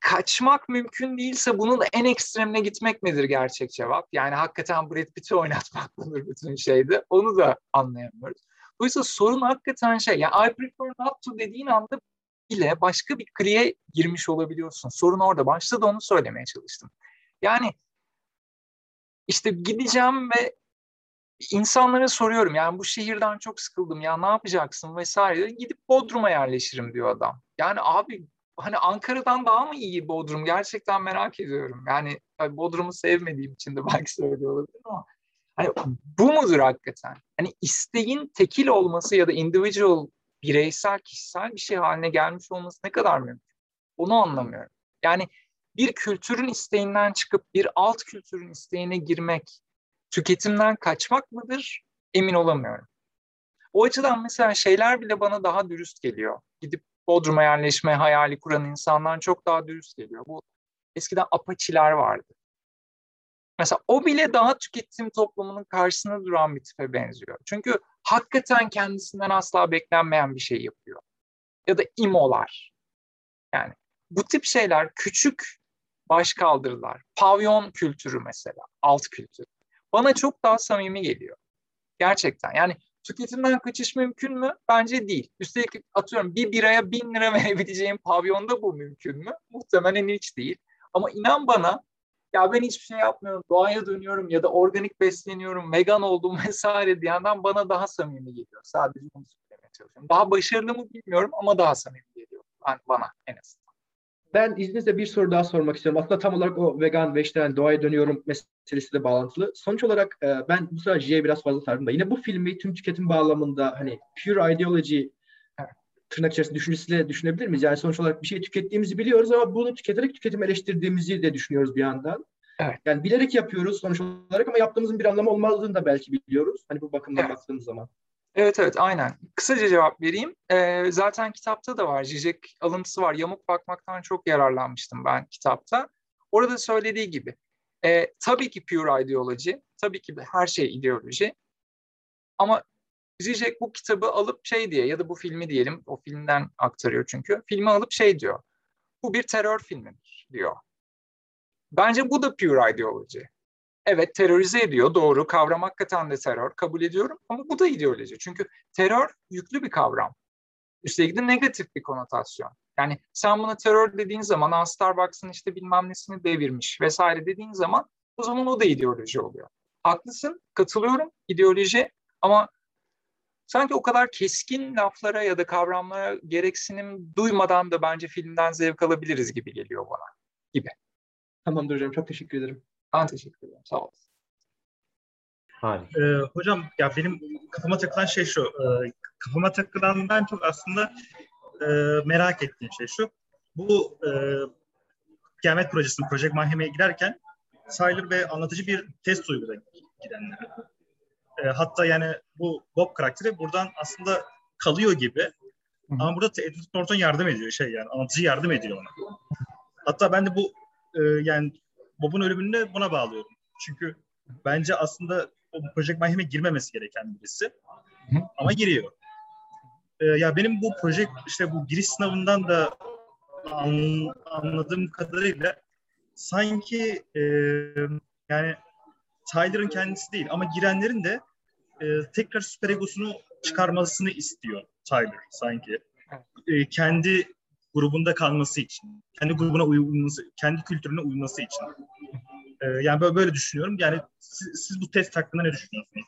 Kaçmak mümkün değilse bunun en ekstremine gitmek midir gerçek cevap? Yani hakikaten Brad Pitt'i oynatmak mıdır bütün şeyde? Onu da anlayamıyoruz. Dolayısıyla sorun hakikaten şey, yani I prefer not to dediğin anda ile başka bir kriye girmiş olabiliyorsun. Sorun orada. Başta da onu söylemeye çalıştım. Yani işte gideceğim ve insanlara soruyorum yani bu şehirden çok sıkıldım ya ne yapacaksın vesaire gidip Bodrum'a yerleşirim diyor adam. Yani abi hani Ankara'dan daha mı iyi Bodrum gerçekten merak ediyorum. Yani Bodrum'u sevmediğim için de belki söylüyor olabilir ama hani bu mudur hakikaten? Hani isteğin tekil olması ya da individual bireysel, kişisel bir şey haline gelmiş olması ne kadar mümkün? Onu anlamıyorum. Yani bir kültürün isteğinden çıkıp bir alt kültürün isteğine girmek, tüketimden kaçmak mıdır? Emin olamıyorum. O açıdan mesela şeyler bile bana daha dürüst geliyor. Gidip Bodrum'a yerleşme hayali kuran insanlar çok daha dürüst geliyor. Bu eskiden apaçiler vardı. Mesela o bile daha tüketim toplumunun karşısında duran bir tipe benziyor. Çünkü hakikaten kendisinden asla beklenmeyen bir şey yapıyor. Ya da imolar. Yani bu tip şeyler küçük baş kaldırılar. Pavyon kültürü mesela, alt kültür. Bana çok daha samimi geliyor. Gerçekten. Yani tüketimden kaçış mümkün mü? Bence değil. Üstelik atıyorum bir biraya bin lira verebileceğim pavyonda bu mümkün mü? Muhtemelen hiç değil. Ama inan bana ya ben hiçbir şey yapmıyorum, doğaya dönüyorum ya da organik besleniyorum, vegan oldum vesaire diyenden bana daha samimi geliyor. Sadece bunu söylemeye çalışıyorum. Daha başarılı mı bilmiyorum ama daha samimi geliyor yani bana en azından. Ben izninizle bir soru daha sormak istiyorum. Aslında tam olarak o vegan, vejetaryen, doğaya dönüyorum meselesiyle bağlantılı. Sonuç olarak e, ben bu sefer J'ye biraz fazla sardım da. Yine bu filmi tüm tüketim bağlamında hani pure ideology tırnak içerisinde düşüncesiyle düşünebilir miyiz? Yani sonuç olarak bir şey tükettiğimizi biliyoruz ama bunu tüketerek tüketim eleştirdiğimizi de düşünüyoruz bir yandan. Evet. Yani bilerek yapıyoruz sonuç olarak ama yaptığımızın bir anlamı olmadığını da belki biliyoruz. Hani bu bakımdan evet. baktığımız zaman. Evet evet aynen. Kısaca cevap vereyim. Ee, zaten kitapta da var. Zizek alıntısı var. Yamuk bakmaktan çok yararlanmıştım ben kitapta. Orada söylediği gibi. E, tabii ki pure ideoloji. Tabii ki her şey ideoloji. Ama Zizek bu kitabı alıp şey diye ya da bu filmi diyelim. O filmden aktarıyor çünkü. Filmi alıp şey diyor. Bu bir terör filmidir diyor. Bence bu da pure ideoloji. Evet terörize ediyor doğru kavram hakikaten de terör kabul ediyorum ama bu da ideoloji. Çünkü terör yüklü bir kavram. Üstelik de negatif bir konotasyon. Yani sen buna terör dediğin zaman Aa, Starbucks'ın işte bilmem nesini devirmiş vesaire dediğin zaman o zaman o da ideoloji oluyor. Haklısın katılıyorum ideoloji ama sanki o kadar keskin laflara ya da kavramlara gereksinim duymadan da bence filmden zevk alabiliriz gibi geliyor bana gibi. Tamamdır hocam. Çok teşekkür ederim. Ben teşekkür ederim. Sağ olasın. Harika. Ee, hocam ya benim kafama takılan şey şu. E, kafama takılandan çok aslında e, merak ettiğim şey şu. Bu e, Kıyamet Projesi'nin Project Mahkeme'ye girerken Sayılır ve anlatıcı bir test uygula gidenler. E, hatta yani bu Bob karakteri buradan aslında kalıyor gibi. Hı. Ama burada Edward Norton yardım ediyor şey yani anlatıcı yardım ediyor ona. Hatta ben de bu e, yani Bob'un ölümünü buna bağlıyorum. Çünkü bence aslında o Project Mayhem'e girmemesi gereken birisi. Hı. Ama giriyor. e, ya benim bu proje işte bu giriş sınavından da an, anladığım kadarıyla sanki e, yani Tyler'ın kendisi değil ama girenlerin de e, tekrar süper egosunu çıkarmasını istiyor Tyler sanki. E, kendi grubunda kalması için, kendi grubuna uyması, kendi kültürüne uyması için. E, yani böyle, böyle düşünüyorum. Yani siz, siz bu test hakkında ne düşünüyorsunuz?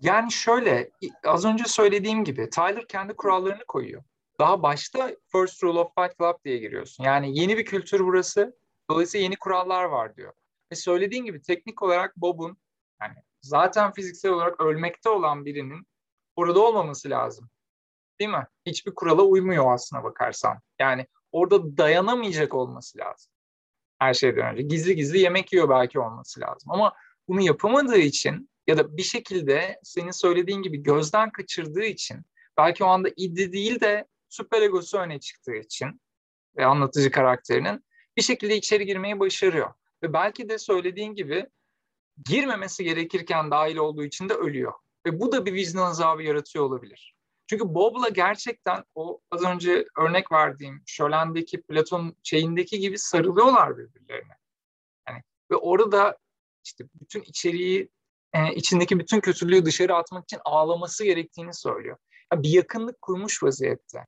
Yani şöyle, az önce söylediğim gibi Tyler kendi kurallarını koyuyor. Daha başta First Rule of Fight Club diye giriyorsun. Yani yeni bir kültür burası. Dolayısıyla yeni kurallar var diyor. Ve söylediğin gibi teknik olarak Bob'un yani zaten fiziksel olarak ölmekte olan birinin orada olmaması lazım. Değil mi? Hiçbir kurala uymuyor aslına bakarsan. Yani orada dayanamayacak olması lazım. Her şeyden önce. Gizli gizli yemek yiyor belki olması lazım. Ama bunu yapamadığı için ya da bir şekilde senin söylediğin gibi gözden kaçırdığı için belki o anda iddi değil de süper egosu öne çıktığı için ve anlatıcı karakterinin bir şekilde içeri girmeyi başarıyor. Ve belki de söylediğin gibi girmemesi gerekirken dahil olduğu için de ölüyor. Ve bu da bir vicdan azabı yaratıyor olabilir. Çünkü Bob'la gerçekten o az önce örnek verdiğim Şölen'deki Platon şeyindeki gibi sarılıyorlar birbirlerine. Yani, ve orada işte bütün içeriği e, içindeki bütün kötülüğü dışarı atmak için ağlaması gerektiğini söylüyor. Yani bir yakınlık kurmuş vaziyette.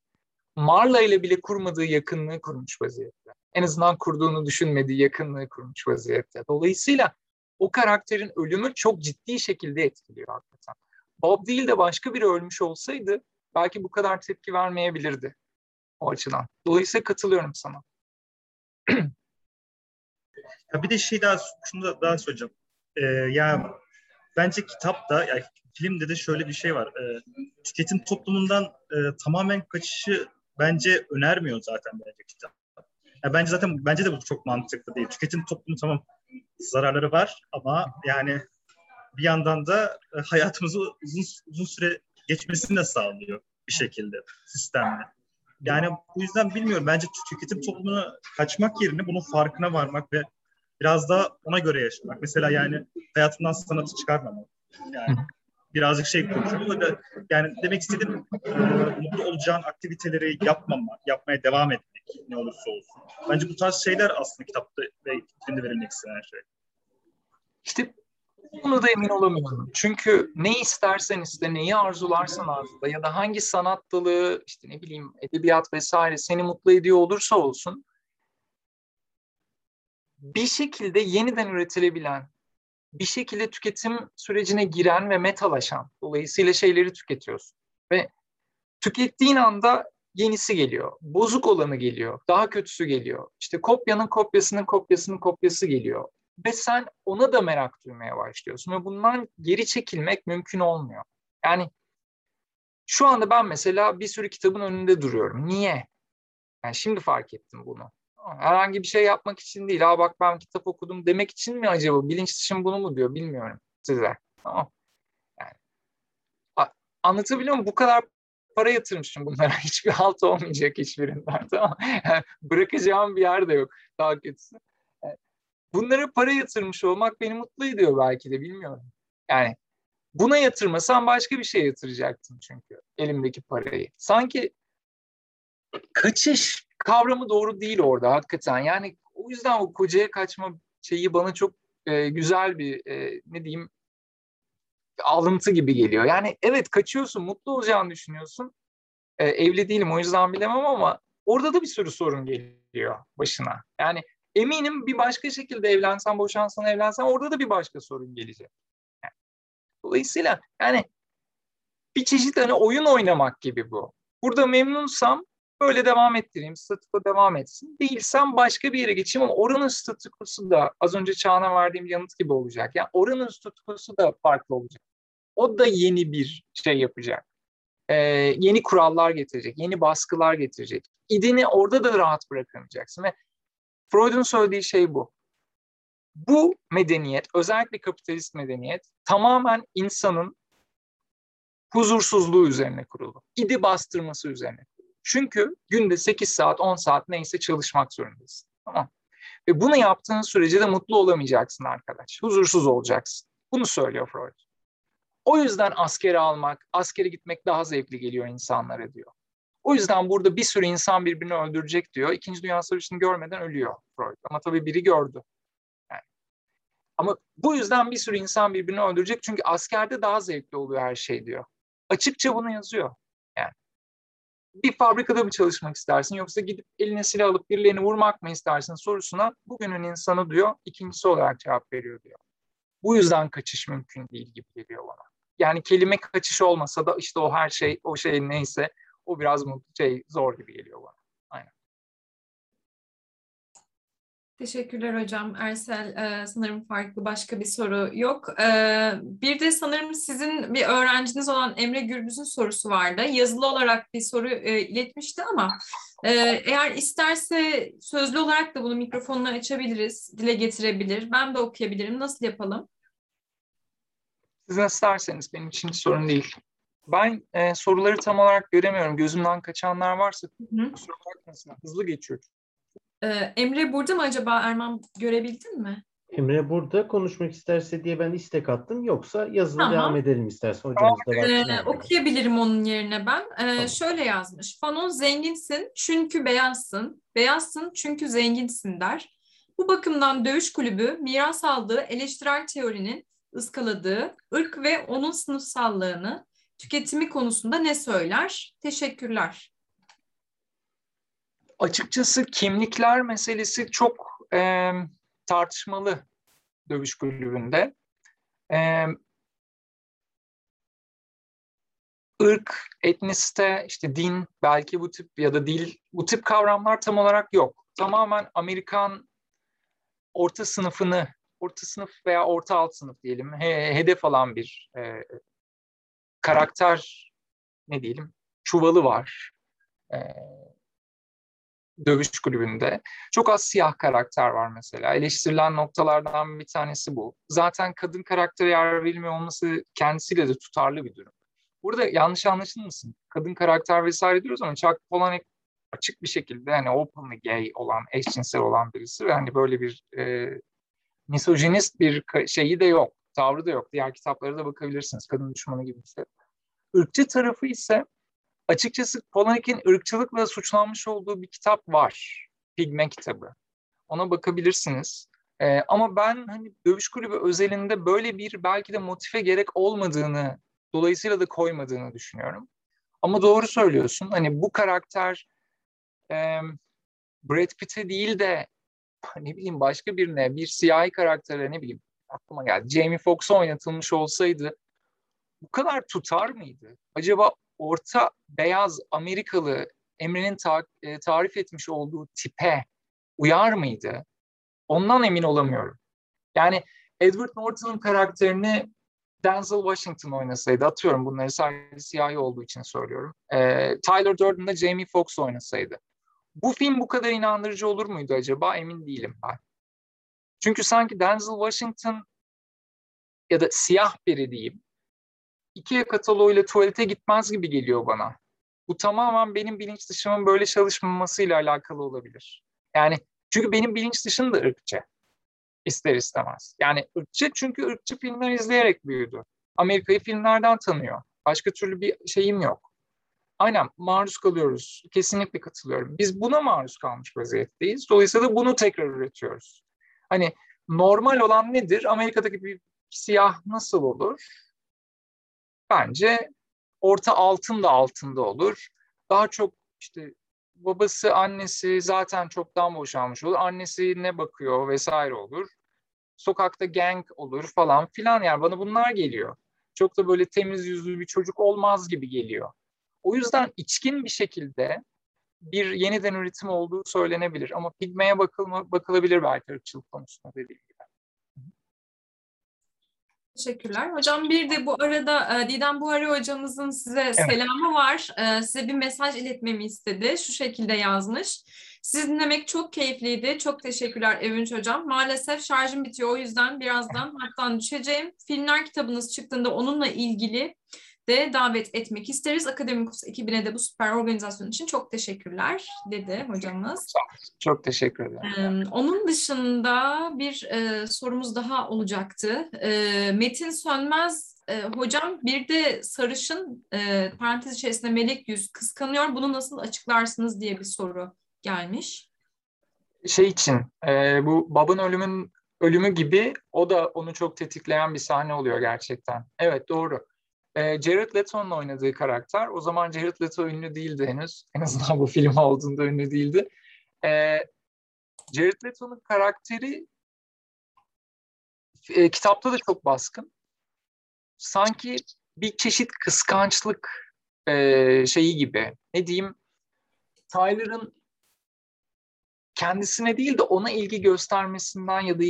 Marla ile bile kurmadığı yakınlığı kurmuş vaziyette. En azından kurduğunu düşünmediği yakınlığı kurmuş vaziyette. Dolayısıyla o karakterin ölümü çok ciddi şekilde etkiliyor hakikaten. Bob değil de başka biri ölmüş olsaydı belki bu kadar tepki vermeyebilirdi o açıdan. Dolayısıyla katılıyorum sana. ya bir de şey daha şunu da daha söyleyeceğim. Ee, ya bence kitapta yani filmde de şöyle bir şey var. Ee, tüketim toplumundan e, tamamen kaçışı bence önermiyor zaten bence kitap. Yani bence zaten bence de bu çok mantıklı değil. Tüketim toplumu tamam zararları var ama yani bir yandan da e, hayatımızı uzun uzun süre geçmesini de sağlıyor bir şekilde sistemle. Yani bu yüzden bilmiyorum bence tüketim toplumuna kaçmak yerine bunun farkına varmak ve biraz da ona göre yaşamak. Mesela yani hayatından sanatı çıkarmamak. Yani birazcık şey konuşuyoruz. Da, yani demek istediğim e, mutlu olacağın aktiviteleri yapmamak, yapmaya devam etmek ne olursa olsun. Bence bu tarz şeyler aslında kitapta ve filmde verilmek istenen şey. İşte bunu da emin olamıyorum. Çünkü ne istersen iste, neyi arzularsan arzula ya da hangi sanat dalı, işte ne bileyim edebiyat vesaire seni mutlu ediyor olursa olsun bir şekilde yeniden üretilebilen, bir şekilde tüketim sürecine giren ve metalaşan, dolayısıyla şeyleri tüketiyorsun. Ve tükettiğin anda yenisi geliyor, bozuk olanı geliyor, daha kötüsü geliyor. İşte kopyanın kopyasının kopyasının kopyası geliyor. Ve sen ona da merak duymaya başlıyorsun ve bundan geri çekilmek mümkün olmuyor. Yani şu anda ben mesela bir sürü kitabın önünde duruyorum. Niye? Yani şimdi fark ettim bunu. Herhangi bir şey yapmak için değil. Ha bak ben kitap okudum demek için mi acaba? Bilinç dışım bunu mu diyor bilmiyorum size. Tamam. Yani, anlatabiliyor muyum? Bu kadar para yatırmışım bunlara. Hiçbir halt olmayacak hiçbirinden. Tamam. Bırakacağım bir yer de yok. Daha kötüsü. Yani, bunlara para yatırmış olmak beni mutlu ediyor belki de bilmiyorum. Yani buna yatırmasam başka bir şey yatıracaktım çünkü elimdeki parayı. Sanki kaçış kavramı doğru değil orada hakikaten. Yani o yüzden o kocaya kaçma şeyi bana çok e, güzel bir e, ne diyeyim alıntı gibi geliyor. Yani evet kaçıyorsun, mutlu olacağını düşünüyorsun. E, evli değilim o yüzden bilemem ama orada da bir sürü sorun geliyor başına. Yani eminim bir başka şekilde evlensen, boşansan, evlensen orada da bir başka sorun gelecek. Dolayısıyla yani bir çeşit hani oyun oynamak gibi bu. Burada memnunsam böyle devam ettireyim, statüko devam etsin. Değilsem başka bir yere geçeyim ama oranın statükosu da az önce Çağan'a verdiğim yanıt gibi olacak. Yani oranın statükosu da farklı olacak. O da yeni bir şey yapacak. Ee, yeni kurallar getirecek, yeni baskılar getirecek. İdini orada da rahat bırakamayacaksın ve Freud'un söylediği şey bu. Bu medeniyet, özellikle kapitalist medeniyet tamamen insanın huzursuzluğu üzerine kurulu. İdi bastırması üzerine çünkü günde 8 saat, 10 saat neyse çalışmak zorundasın. Tamam. Ve bunu yaptığın sürece de mutlu olamayacaksın arkadaş. Huzursuz olacaksın. Bunu söylüyor Freud. O yüzden askere almak, askere gitmek daha zevkli geliyor insanlara diyor. O yüzden burada bir sürü insan birbirini öldürecek diyor. İkinci Dünya Savaşı'nı görmeden ölüyor Freud. Ama tabii biri gördü. Yani. Ama bu yüzden bir sürü insan birbirini öldürecek. Çünkü askerde daha zevkli oluyor her şey diyor. Açıkça bunu yazıyor. Bir fabrikada mı çalışmak istersin yoksa gidip eline silah alıp birilerini vurmak mı istersin sorusuna bugünün insanı diyor ikincisi olarak cevap veriyor diyor. Bu yüzden kaçış mümkün değil gibi geliyor bana. Yani kelime kaçış olmasa da işte o her şey o şey neyse o biraz şey zor gibi geliyor bana. Teşekkürler hocam. Ersel e, sanırım farklı başka bir soru yok. E, bir de sanırım sizin bir öğrenciniz olan Emre Gürbüz'ün sorusu vardı. Yazılı olarak bir soru e, iletmişti ama e, eğer isterse sözlü olarak da bunu mikrofonla açabiliriz, dile getirebilir. Ben de okuyabilirim. Nasıl yapalım? Siz isterseniz benim için sorun değil. Ben e, soruları tam olarak göremiyorum. Gözümden kaçanlar varsa kusura bakmasın. Hızlı geçiyor. Ee, Emre burada mı acaba Erman görebildin mi? Emre burada konuşmak isterse diye ben istek attım. Yoksa yazılı tamam. devam edelim istersen. Hocamız da ee, okuyabilirim onun yerine ben. Ee, tamam. Şöyle yazmış. Fanon zenginsin çünkü beyazsın. Beyazsın çünkü zenginsin der. Bu bakımdan dövüş kulübü miras aldığı eleştirel teorinin ıskaladığı ırk ve onun sınıfsallığını tüketimi konusunda ne söyler? Teşekkürler. Açıkçası kimlikler meselesi çok e, tartışmalı dövüş kulübünde. E, ırk, etnisite, işte din, belki bu tip ya da dil, bu tip kavramlar tam olarak yok. Tamamen Amerikan orta sınıfını, orta sınıf veya orta alt sınıf diyelim, he, hedef alan bir e, karakter ne diyelim çuvalı var e, dövüş kulübünde. Çok az siyah karakter var mesela. Eleştirilen noktalardan bir tanesi bu. Zaten kadın karaktere yer verilmiyor olması kendisiyle de tutarlı bir durum. Burada yanlış anlaşılmasın. Kadın karakter vesaire diyoruz ama Chuck Palahniuk açık bir şekilde hani openly gay olan, eşcinsel olan birisi ve hani böyle bir e, misojinist bir şeyi de yok tavrı da yok. Diğer kitaplara da bakabilirsiniz. Kadın düşmanı gibi bir şey. Irkçı tarafı ise açıkçası Polanyi'nin ırkçılıkla suçlanmış olduğu bir kitap var. Pigme kitabı. Ona bakabilirsiniz. Ee, ama ben hani dövüş kulübü özelinde böyle bir belki de motife gerek olmadığını dolayısıyla da koymadığını düşünüyorum. Ama doğru söylüyorsun. Hani bu karakter e, Brad Pitt'e değil de ne bileyim başka birine, bir siyahi karaktere ne bileyim aklıma geldi. Jamie Foxx oynatılmış olsaydı bu kadar tutar mıydı? Acaba orta beyaz Amerikalı Emre'nin ta- e, tarif etmiş olduğu tipe uyar mıydı? Ondan emin olamıyorum. Yani Edward Norton'un karakterini Denzel Washington oynasaydı, atıyorum bunları sadece siyahi olduğu için söylüyorum. Ee, Tyler Durden'da Jamie Foxx oynasaydı. Bu film bu kadar inandırıcı olur muydu acaba? Emin değilim ben. Çünkü sanki Denzel Washington ya da siyah biri diyeyim Ikea kataloğuyla tuvalete gitmez gibi geliyor bana. Bu tamamen benim bilinç dışımın böyle çalışmamasıyla alakalı olabilir. Yani çünkü benim bilinç dışım da ırkçı. İster istemez. Yani ırkçı çünkü ırkçı filmler izleyerek büyüdü. Amerika'yı filmlerden tanıyor. Başka türlü bir şeyim yok. Aynen maruz kalıyoruz. Kesinlikle katılıyorum. Biz buna maruz kalmış vaziyetteyiz. Dolayısıyla bunu tekrar üretiyoruz. Hani normal olan nedir? Amerika'daki bir siyah nasıl olur? Bence orta altın da altında olur. Daha çok işte babası, annesi zaten çoktan boşanmış olur. Annesi ne bakıyor vesaire olur. Sokakta gang olur falan filan yani bana bunlar geliyor. Çok da böyle temiz yüzlü bir çocuk olmaz gibi geliyor. O yüzden içkin bir şekilde bir yeniden üretim olduğu söylenebilir. Ama pigmeye bakılma, bakılabilir belki ırkçılık konusunda dediğim gibi. Teşekkürler. Hocam bir de bu arada e, Didem Buhari hocamızın size evet. selamı var. E, size bir mesaj iletmemi istedi. Şu şekilde yazmış. Sizi dinlemek çok keyifliydi. Çok teşekkürler Evünç Hocam. Maalesef şarjım bitiyor. O yüzden birazdan hattan düşeceğim. Filmler kitabınız çıktığında onunla ilgili de davet etmek isteriz. Akademikus ekibine de bu süper organizasyon için çok teşekkürler dedi hocamız. Çok teşekkür ederim. onun dışında bir e, sorumuz daha olacaktı. E, Metin Sönmez E, hocam bir de sarışın e, parantez içerisinde melek yüz kıskanıyor. Bunu nasıl açıklarsınız diye bir soru gelmiş. Şey için e, bu babın ölümün ölümü gibi o da onu çok tetikleyen bir sahne oluyor gerçekten. Evet doğru. E, Jared Leto'nun oynadığı karakter o zaman Jared Leto ünlü değildi henüz. En azından bu film olduğunda ünlü değildi. E, Jared Leto'nun karakteri e, kitapta da çok baskın. Sanki bir çeşit kıskançlık e, şeyi gibi. Ne diyeyim? Tyler'ın kendisine değil de ona ilgi göstermesinden ya da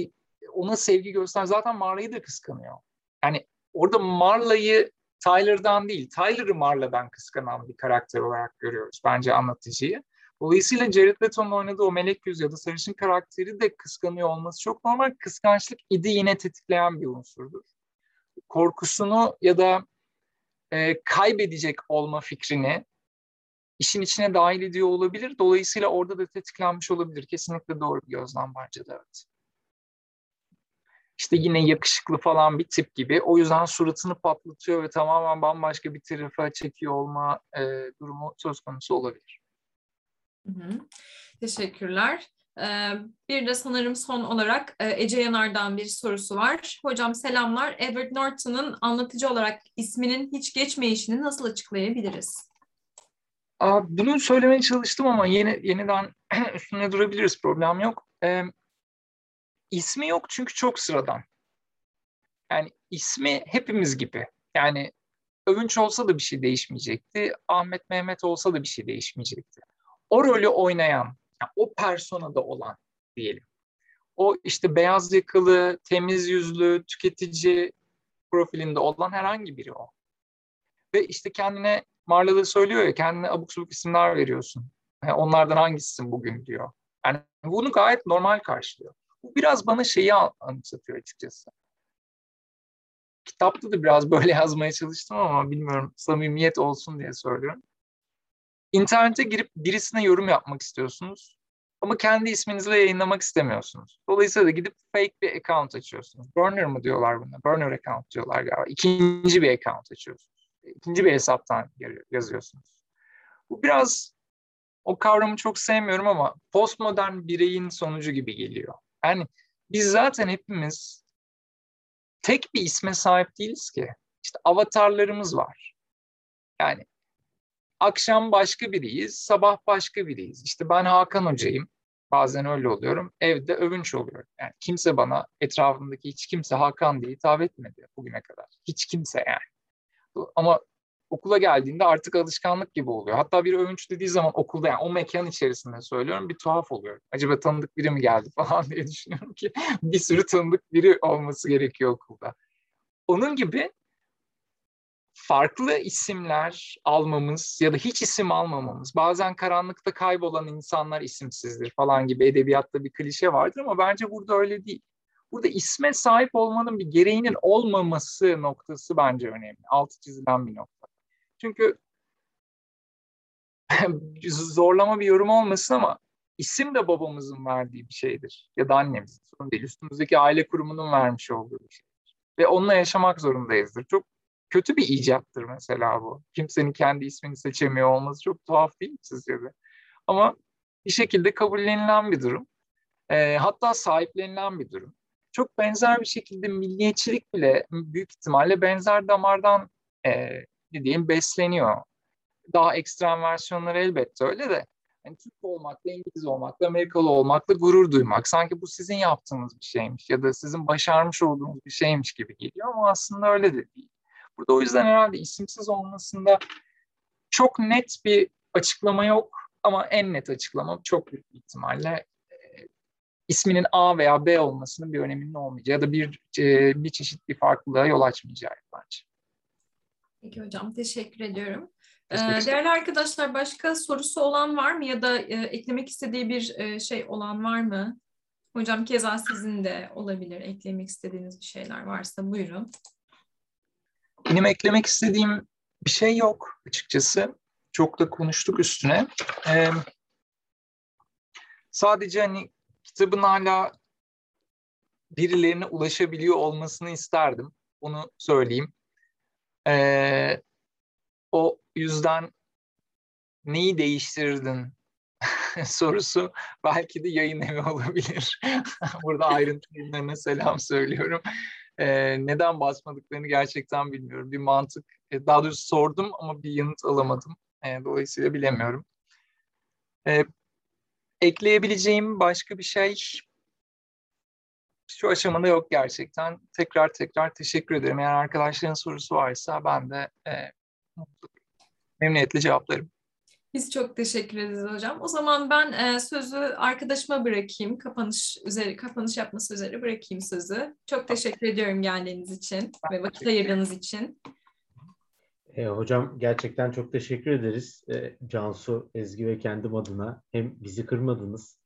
ona sevgi göster. Zaten Marla'yı da kıskanıyor. Yani orada Marla'yı Tyler'dan değil, Tyler'ı Marla'dan kıskanan bir karakter olarak görüyoruz bence anlatıcıyı. Dolayısıyla Jared Leto'nun oynadığı o melek yüz ya da sarışın karakteri de kıskanıyor olması çok normal. Kıskançlık idi yine tetikleyen bir unsurdur. Korkusunu ya da e, kaybedecek olma fikrini işin içine dahil ediyor olabilir. Dolayısıyla orada da tetiklenmiş olabilir. Kesinlikle doğru bir gözlem bence de evet. İşte yine yakışıklı falan bir tip gibi. O yüzden suratını patlatıyor ve tamamen bambaşka bir tarafa çekiyor olma e, durumu söz konusu olabilir. Hı hı. Teşekkürler. Ee, bir de sanırım son olarak e, Ece Yanar'dan bir sorusu var. Hocam selamlar. Edward Norton'un anlatıcı olarak isminin hiç geçmeyişini nasıl açıklayabiliriz? Bunu söylemeye çalıştım ama yeni yeniden üstüne durabiliriz. Problem yok. Ee, ismi yok çünkü çok sıradan. Yani ismi hepimiz gibi. Yani Övünç olsa da bir şey değişmeyecekti. Ahmet Mehmet olsa da bir şey değişmeyecekti. O rolü oynayan, yani o personada olan diyelim. O işte beyaz yakalı, temiz yüzlü, tüketici profilinde olan herhangi biri o. Ve işte kendine Marla söylüyor ya kendine abuk subuk isimler veriyorsun. Yani onlardan hangisisin bugün diyor. Yani bunu gayet normal karşılıyor. Bu biraz bana şeyi anımsatıyor açıkçası. Kitapta da biraz böyle yazmaya çalıştım ama bilmiyorum samimiyet olsun diye söylüyorum. İnternete girip birisine yorum yapmak istiyorsunuz ama kendi isminizle yayınlamak istemiyorsunuz. Dolayısıyla da gidip fake bir account açıyorsunuz. Burner mı diyorlar buna? Burner account diyorlar galiba. İkinci bir account açıyorsunuz. İkinci bir hesaptan yazıyorsunuz. Bu biraz o kavramı çok sevmiyorum ama postmodern bireyin sonucu gibi geliyor. Yani biz zaten hepimiz tek bir isme sahip değiliz ki. İşte avatarlarımız var. Yani akşam başka biriyiz, sabah başka biriyiz. İşte ben Hakan Hoca'yım. Bazen öyle oluyorum. Evde övünç oluyorum. Yani kimse bana etrafımdaki hiç kimse Hakan diye hitap etmedi bugüne kadar. Hiç kimse yani. Ama okula geldiğinde artık alışkanlık gibi oluyor. Hatta bir övünç dediği zaman okulda yani o mekan içerisinde söylüyorum bir tuhaf oluyor. Acaba tanıdık biri mi geldi falan diye düşünüyorum ki bir sürü tanıdık biri olması gerekiyor okulda. Onun gibi farklı isimler almamız ya da hiç isim almamamız, bazen karanlıkta kaybolan insanlar isimsizdir falan gibi edebiyatta bir klişe vardır ama bence burada öyle değil. Burada isme sahip olmanın bir gereğinin olmaması noktası bence önemli. Altı çizilen bir nokta. Çünkü zorlama bir yorum olmasın ama isim de babamızın verdiği bir şeydir. Ya da annemizin sorun değil. Üstümüzdeki aile kurumunun vermiş olduğu bir şeydir. Ve onunla yaşamak zorundayızdır. Çok kötü bir icattır mesela bu. Kimsenin kendi ismini seçemiyor olması çok tuhaf değil mi sizce de? Ama bir şekilde kabullenilen bir durum. E, hatta sahiplenilen bir durum. Çok benzer bir şekilde milliyetçilik bile büyük ihtimalle benzer damardan e, diyeyim besleniyor. Daha ekstrem versiyonları elbette öyle de yani Türk olmakla, İngiliz olmakla, Amerikalı olmakla gurur duymak. Sanki bu sizin yaptığınız bir şeymiş ya da sizin başarmış olduğunuz bir şeymiş gibi geliyor ama aslında öyle de değil. Burada o yüzden herhalde isimsiz olmasında çok net bir açıklama yok ama en net açıklama çok büyük ihtimalle e, isminin A veya B olmasının bir öneminin olmayacağı ya da bir e, bir çeşit bir farklılığa yol açmayacağı bence. Peki hocam teşekkür ediyorum. Ee, değerli arkadaşlar başka sorusu olan var mı ya da e, eklemek istediği bir e, şey olan var mı? Hocam keza sizin de olabilir eklemek istediğiniz bir şeyler varsa buyurun. Benim eklemek istediğim bir şey yok açıkçası. Çok da konuştuk üstüne. Ee, sadece hani kitabın hala birilerine ulaşabiliyor olmasını isterdim. Onu söyleyeyim. E, o yüzden neyi değiştirirdin sorusu belki de yayın evi olabilir. Burada ayrıntı ürünlerine selam söylüyorum. Ee, neden basmadıklarını gerçekten bilmiyorum. Bir mantık, e, daha doğrusu sordum ama bir yanıt alamadım. E, dolayısıyla bilemiyorum. E, ekleyebileceğim başka bir şey şu aşamada yok gerçekten. Tekrar tekrar teşekkür ederim. Eğer arkadaşların sorusu varsa ben de e, memnuniyetle cevaplarım. Biz çok teşekkür ederiz hocam. O zaman ben e, sözü arkadaşıma bırakayım. Kapanış üzeri kapanış yapması üzere bırakayım sözü. Çok teşekkür ediyorum geldiğiniz için ve vakit ayırdığınız için. E, hocam gerçekten çok teşekkür ederiz. E, Cansu, Ezgi ve kendim adına hem bizi kırmadınız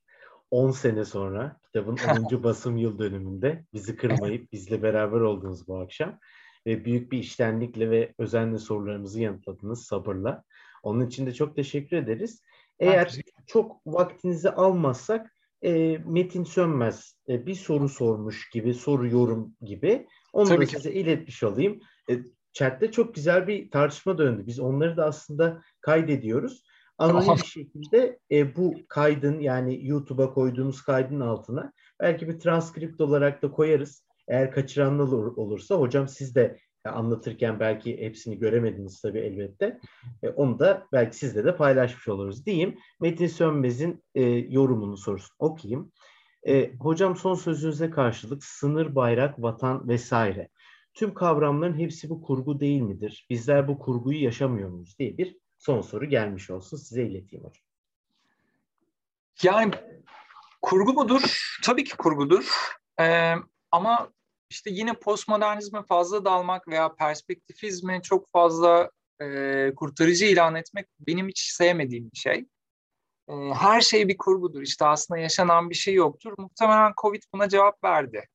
10 sene sonra kitabın 10. basım yıl dönümünde bizi kırmayıp bizle beraber oldunuz bu akşam ve büyük bir iştenlikle ve özenle sorularımızı yanıtladınız sabırla. Onun için de çok teşekkür ederiz. Eğer çok vaktinizi almazsak e, Metin Sönmez e, bir soru sormuş gibi, soru yorum gibi. Onu Tabii da ki. size iletmiş olayım. E, chatte çok güzel bir tartışma döndü. Biz onları da aslında kaydediyoruz. Anonim bir şekilde e, bu kaydın yani YouTube'a koyduğumuz kaydın altına belki bir transkript olarak da koyarız. Eğer kaçıranlar olur, olursa hocam siz de anlatırken belki hepsini göremediniz tabii elbette. E, onu da belki sizle de paylaşmış oluruz diyeyim. Metin Sönmez'in e, yorumunu sorusunu okuyayım. E, hocam son sözünüze karşılık sınır, bayrak, vatan vesaire. Tüm kavramların hepsi bu kurgu değil midir? Bizler bu kurguyu yaşamıyor muyuz diye bir son soru gelmiş olsun. Size ileteyim hocam. Yani kurgu mudur? Tabii ki kurgudur. Ee, ama işte yine postmodernizme fazla dalmak veya perspektifizme çok fazla e, kurtarıcı ilan etmek benim hiç sevmediğim bir şey. E, her şey bir kurgudur. İşte aslında yaşanan bir şey yoktur. Muhtemelen Covid buna cevap verdi.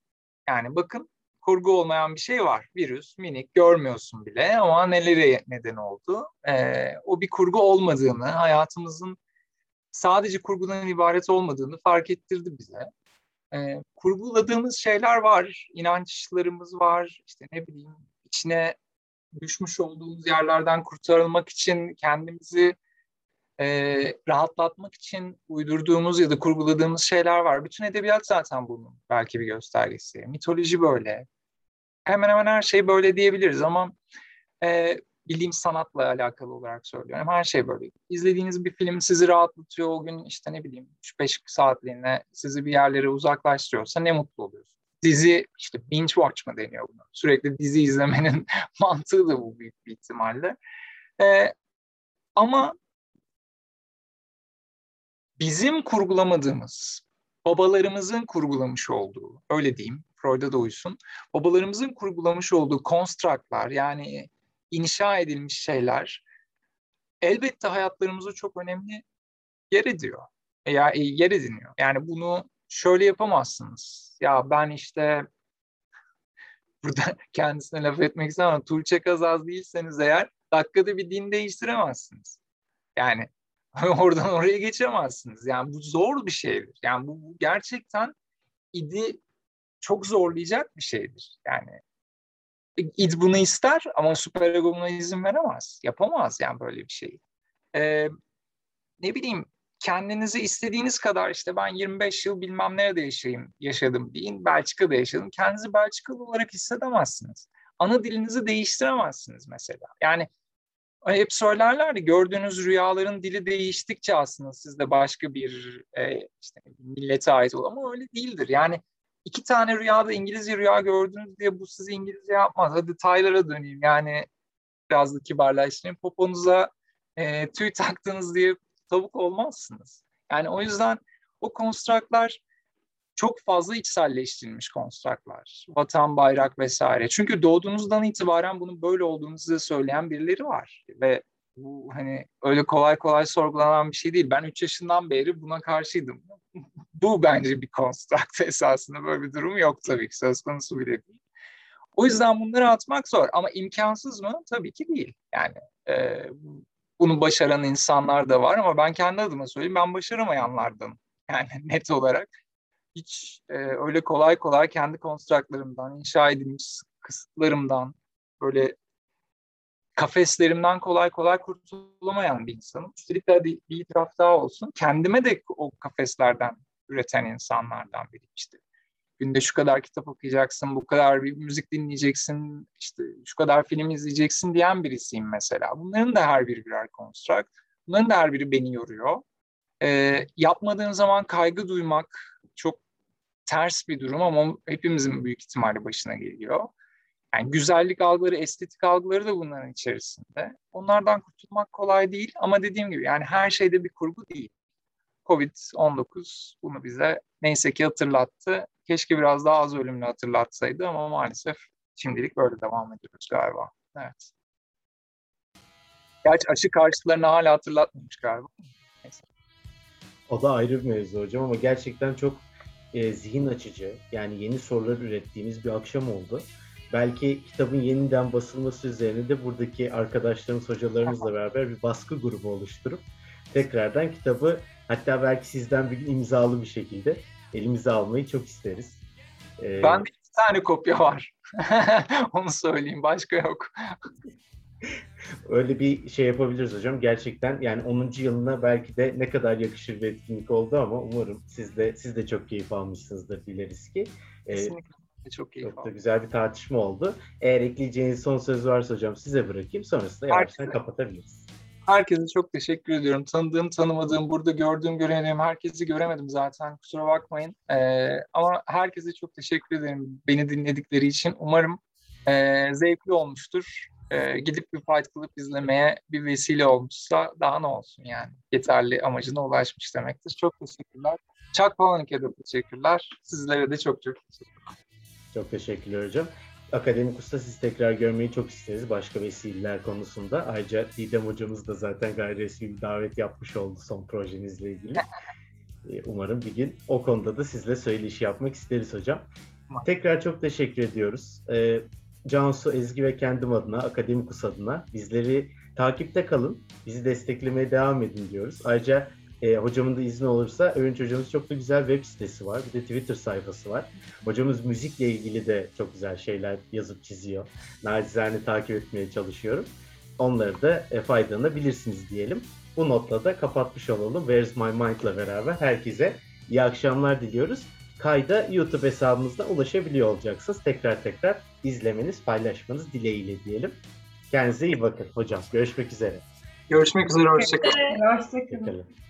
Yani bakın kurgu olmayan bir şey var. Virüs, minik, görmüyorsun bile ama nelere neden oldu. E, o bir kurgu olmadığını, hayatımızın sadece kurgudan ibaret olmadığını fark ettirdi bize e, kurguladığımız şeyler var, inançlarımız var, işte ne bileyim içine düşmüş olduğumuz yerlerden kurtarılmak için kendimizi e, rahatlatmak için uydurduğumuz ya da kurguladığımız şeyler var. Bütün edebiyat zaten bunun belki bir göstergesi. Mitoloji böyle. Hemen hemen her şey böyle diyebiliriz ama e, bildiğim sanatla alakalı olarak söylüyorum. Her şey böyle. İzlediğiniz bir film sizi rahatlatıyor. O gün işte ne bileyim 3-5 saatliğine sizi bir yerlere uzaklaştırıyorsa ne mutlu oluyorsun. Dizi işte binge watch mı deniyor buna? Sürekli dizi izlemenin mantığı da bu büyük bir ihtimalle. Ee, ama bizim kurgulamadığımız, babalarımızın kurgulamış olduğu, öyle diyeyim, Freud'a da uysun, babalarımızın kurgulamış olduğu konstraklar yani inşa edilmiş şeyler elbette hayatlarımızda çok önemli yer ediyor. Ya e, yer ediniyor. Yani bunu şöyle yapamazsınız. Ya ben işte burada kendisine laf etmek istemem. Tuğçe Kazaz değilseniz eğer dakikada bir din değiştiremezsiniz. Yani oradan oraya geçemezsiniz. Yani bu zor bir şeydir. Yani bu, bu gerçekten idi çok zorlayacak bir şeydir. Yani id bunu ister ama süper ego buna izin veremez. Yapamaz yani böyle bir şeyi. Ee, ne bileyim kendinizi istediğiniz kadar işte ben 25 yıl bilmem nerede yaşayayım, yaşadım deyin. Belçika'da yaşadım. Kendinizi Belçikalı olarak hissedemezsiniz. Ana dilinizi değiştiremezsiniz mesela. Yani hep söylerler gördüğünüz rüyaların dili değiştikçe aslında siz de başka bir e, işte millete ait olur ama öyle değildir. Yani iki tane rüyada İngilizce rüya gördünüz diye bu sizi İngilizce yapmaz. Hadi Tyler'a döneyim yani biraz da kibarlaştırayım. Poponuza e, tüy taktınız diye tavuk olmazsınız. Yani o yüzden o konstraklar çok fazla içselleştirilmiş konstraklar. Vatan, bayrak vesaire. Çünkü doğduğunuzdan itibaren bunun böyle olduğunu size söyleyen birileri var. Ve bu hani öyle kolay kolay sorgulanan bir şey değil. Ben 3 yaşından beri buna karşıydım bu bence bir konstrakt esasında böyle bir durum yok tabii ki söz konusu bile değil. O yüzden bunları atmak zor ama imkansız mı? Tabii ki değil. Yani e, bunu başaran insanlar da var ama ben kendi adıma söyleyeyim ben başaramayanlardan yani net olarak hiç e, öyle kolay kolay kendi konstraklarımdan, inşa edilmiş kısıtlarımdan böyle kafeslerimden kolay kolay kurtulamayan bir insanım. Üstelik de bir itiraf daha olsun. Kendime de o kafeslerden üreten insanlardan biriyim işte. Günde şu kadar kitap okuyacaksın, bu kadar bir müzik dinleyeceksin, işte şu kadar film izleyeceksin diyen birisiyim mesela. Bunların da her biri birer konstrakt. Bunların da her biri beni yoruyor. Ee, yapmadığın zaman kaygı duymak çok ters bir durum ama hepimizin büyük ihtimalle başına geliyor. Yani güzellik algıları, estetik algıları da bunların içerisinde. Onlardan kurtulmak kolay değil ama dediğim gibi yani her şeyde bir kurgu değil. Covid-19 bunu bize neyse ki hatırlattı. Keşke biraz daha az ölümlü hatırlatsaydı ama maalesef şimdilik böyle devam ediyoruz galiba. Evet. Gerçi aşı karşıtlarını hala hatırlatmamış galiba. Neyse. O da ayrı bir mevzu hocam ama gerçekten çok e, zihin açıcı yani yeni sorular ürettiğimiz bir akşam oldu. Belki kitabın yeniden basılması üzerine de buradaki arkadaşlarımız, hocalarımızla beraber bir baskı grubu oluşturup tekrardan kitabı hatta belki sizden bir imzalı bir şekilde elimize almayı çok isteriz. Ee, ben bir tane kopya var. Onu söyleyeyim. Başka yok. Öyle bir şey yapabiliriz hocam. Gerçekten yani 10. yılına belki de ne kadar yakışır bir etkinlik oldu ama umarım siz de siz de çok keyif almışsınızdır dileriz ki. Ee, Kesinlikle. Çok keyif Çok da güzel bir tartışma oldu. Eğer ekleyeceğiniz son söz varsa hocam size bırakayım. Sonrasında yavaştan kapatabiliriz. Herkese çok teşekkür ediyorum. Tanıdığım, tanımadığım, burada gördüğüm, göremedim. Herkesi göremedim zaten. Kusura bakmayın. Ee, ama herkese çok teşekkür ederim beni dinledikleri için. Umarım e, zevkli olmuştur. E, gidip bir Fight Club izlemeye bir vesile olmuşsa daha ne olsun yani. Yeterli amacına ulaşmış demektir. Çok teşekkürler. Çak Palanike'de teşekkürler. Sizlere de çok çok teşekkürler. Çok teşekkürler hocam. Akademik Usta sizi tekrar görmeyi çok isteriz başka vesileler konusunda. Ayrıca Didem hocamız da zaten gayri resmi bir davet yapmış oldu son projenizle ilgili. Ee, umarım bir gün o konuda da sizle söyleşi yapmak isteriz hocam. Tekrar çok teşekkür ediyoruz. Ee, Cansu, Ezgi ve kendim adına, Akademikus adına bizleri takipte kalın. Bizi desteklemeye devam edin diyoruz. Ayrıca e, hocamın da izni olursa Övünç hocamız çok da güzel web sitesi var. Bir de Twitter sayfası var. Hocamız müzikle ilgili de çok güzel şeyler yazıp çiziyor. Nacizane takip etmeye çalışıyorum. Onları da e, faydalanabilirsiniz diyelim. Bu notla da kapatmış olalım. Where's My Mind'la beraber herkese iyi akşamlar diliyoruz. Kayda YouTube hesabımızda ulaşabiliyor olacaksınız. Tekrar tekrar izlemeniz, paylaşmanız dileğiyle diyelim. Kendinize iyi bakın hocam. Görüşmek üzere. Görüşmek üzere. Hoşçakalın. Hoşçakalın. Hoşçakalın.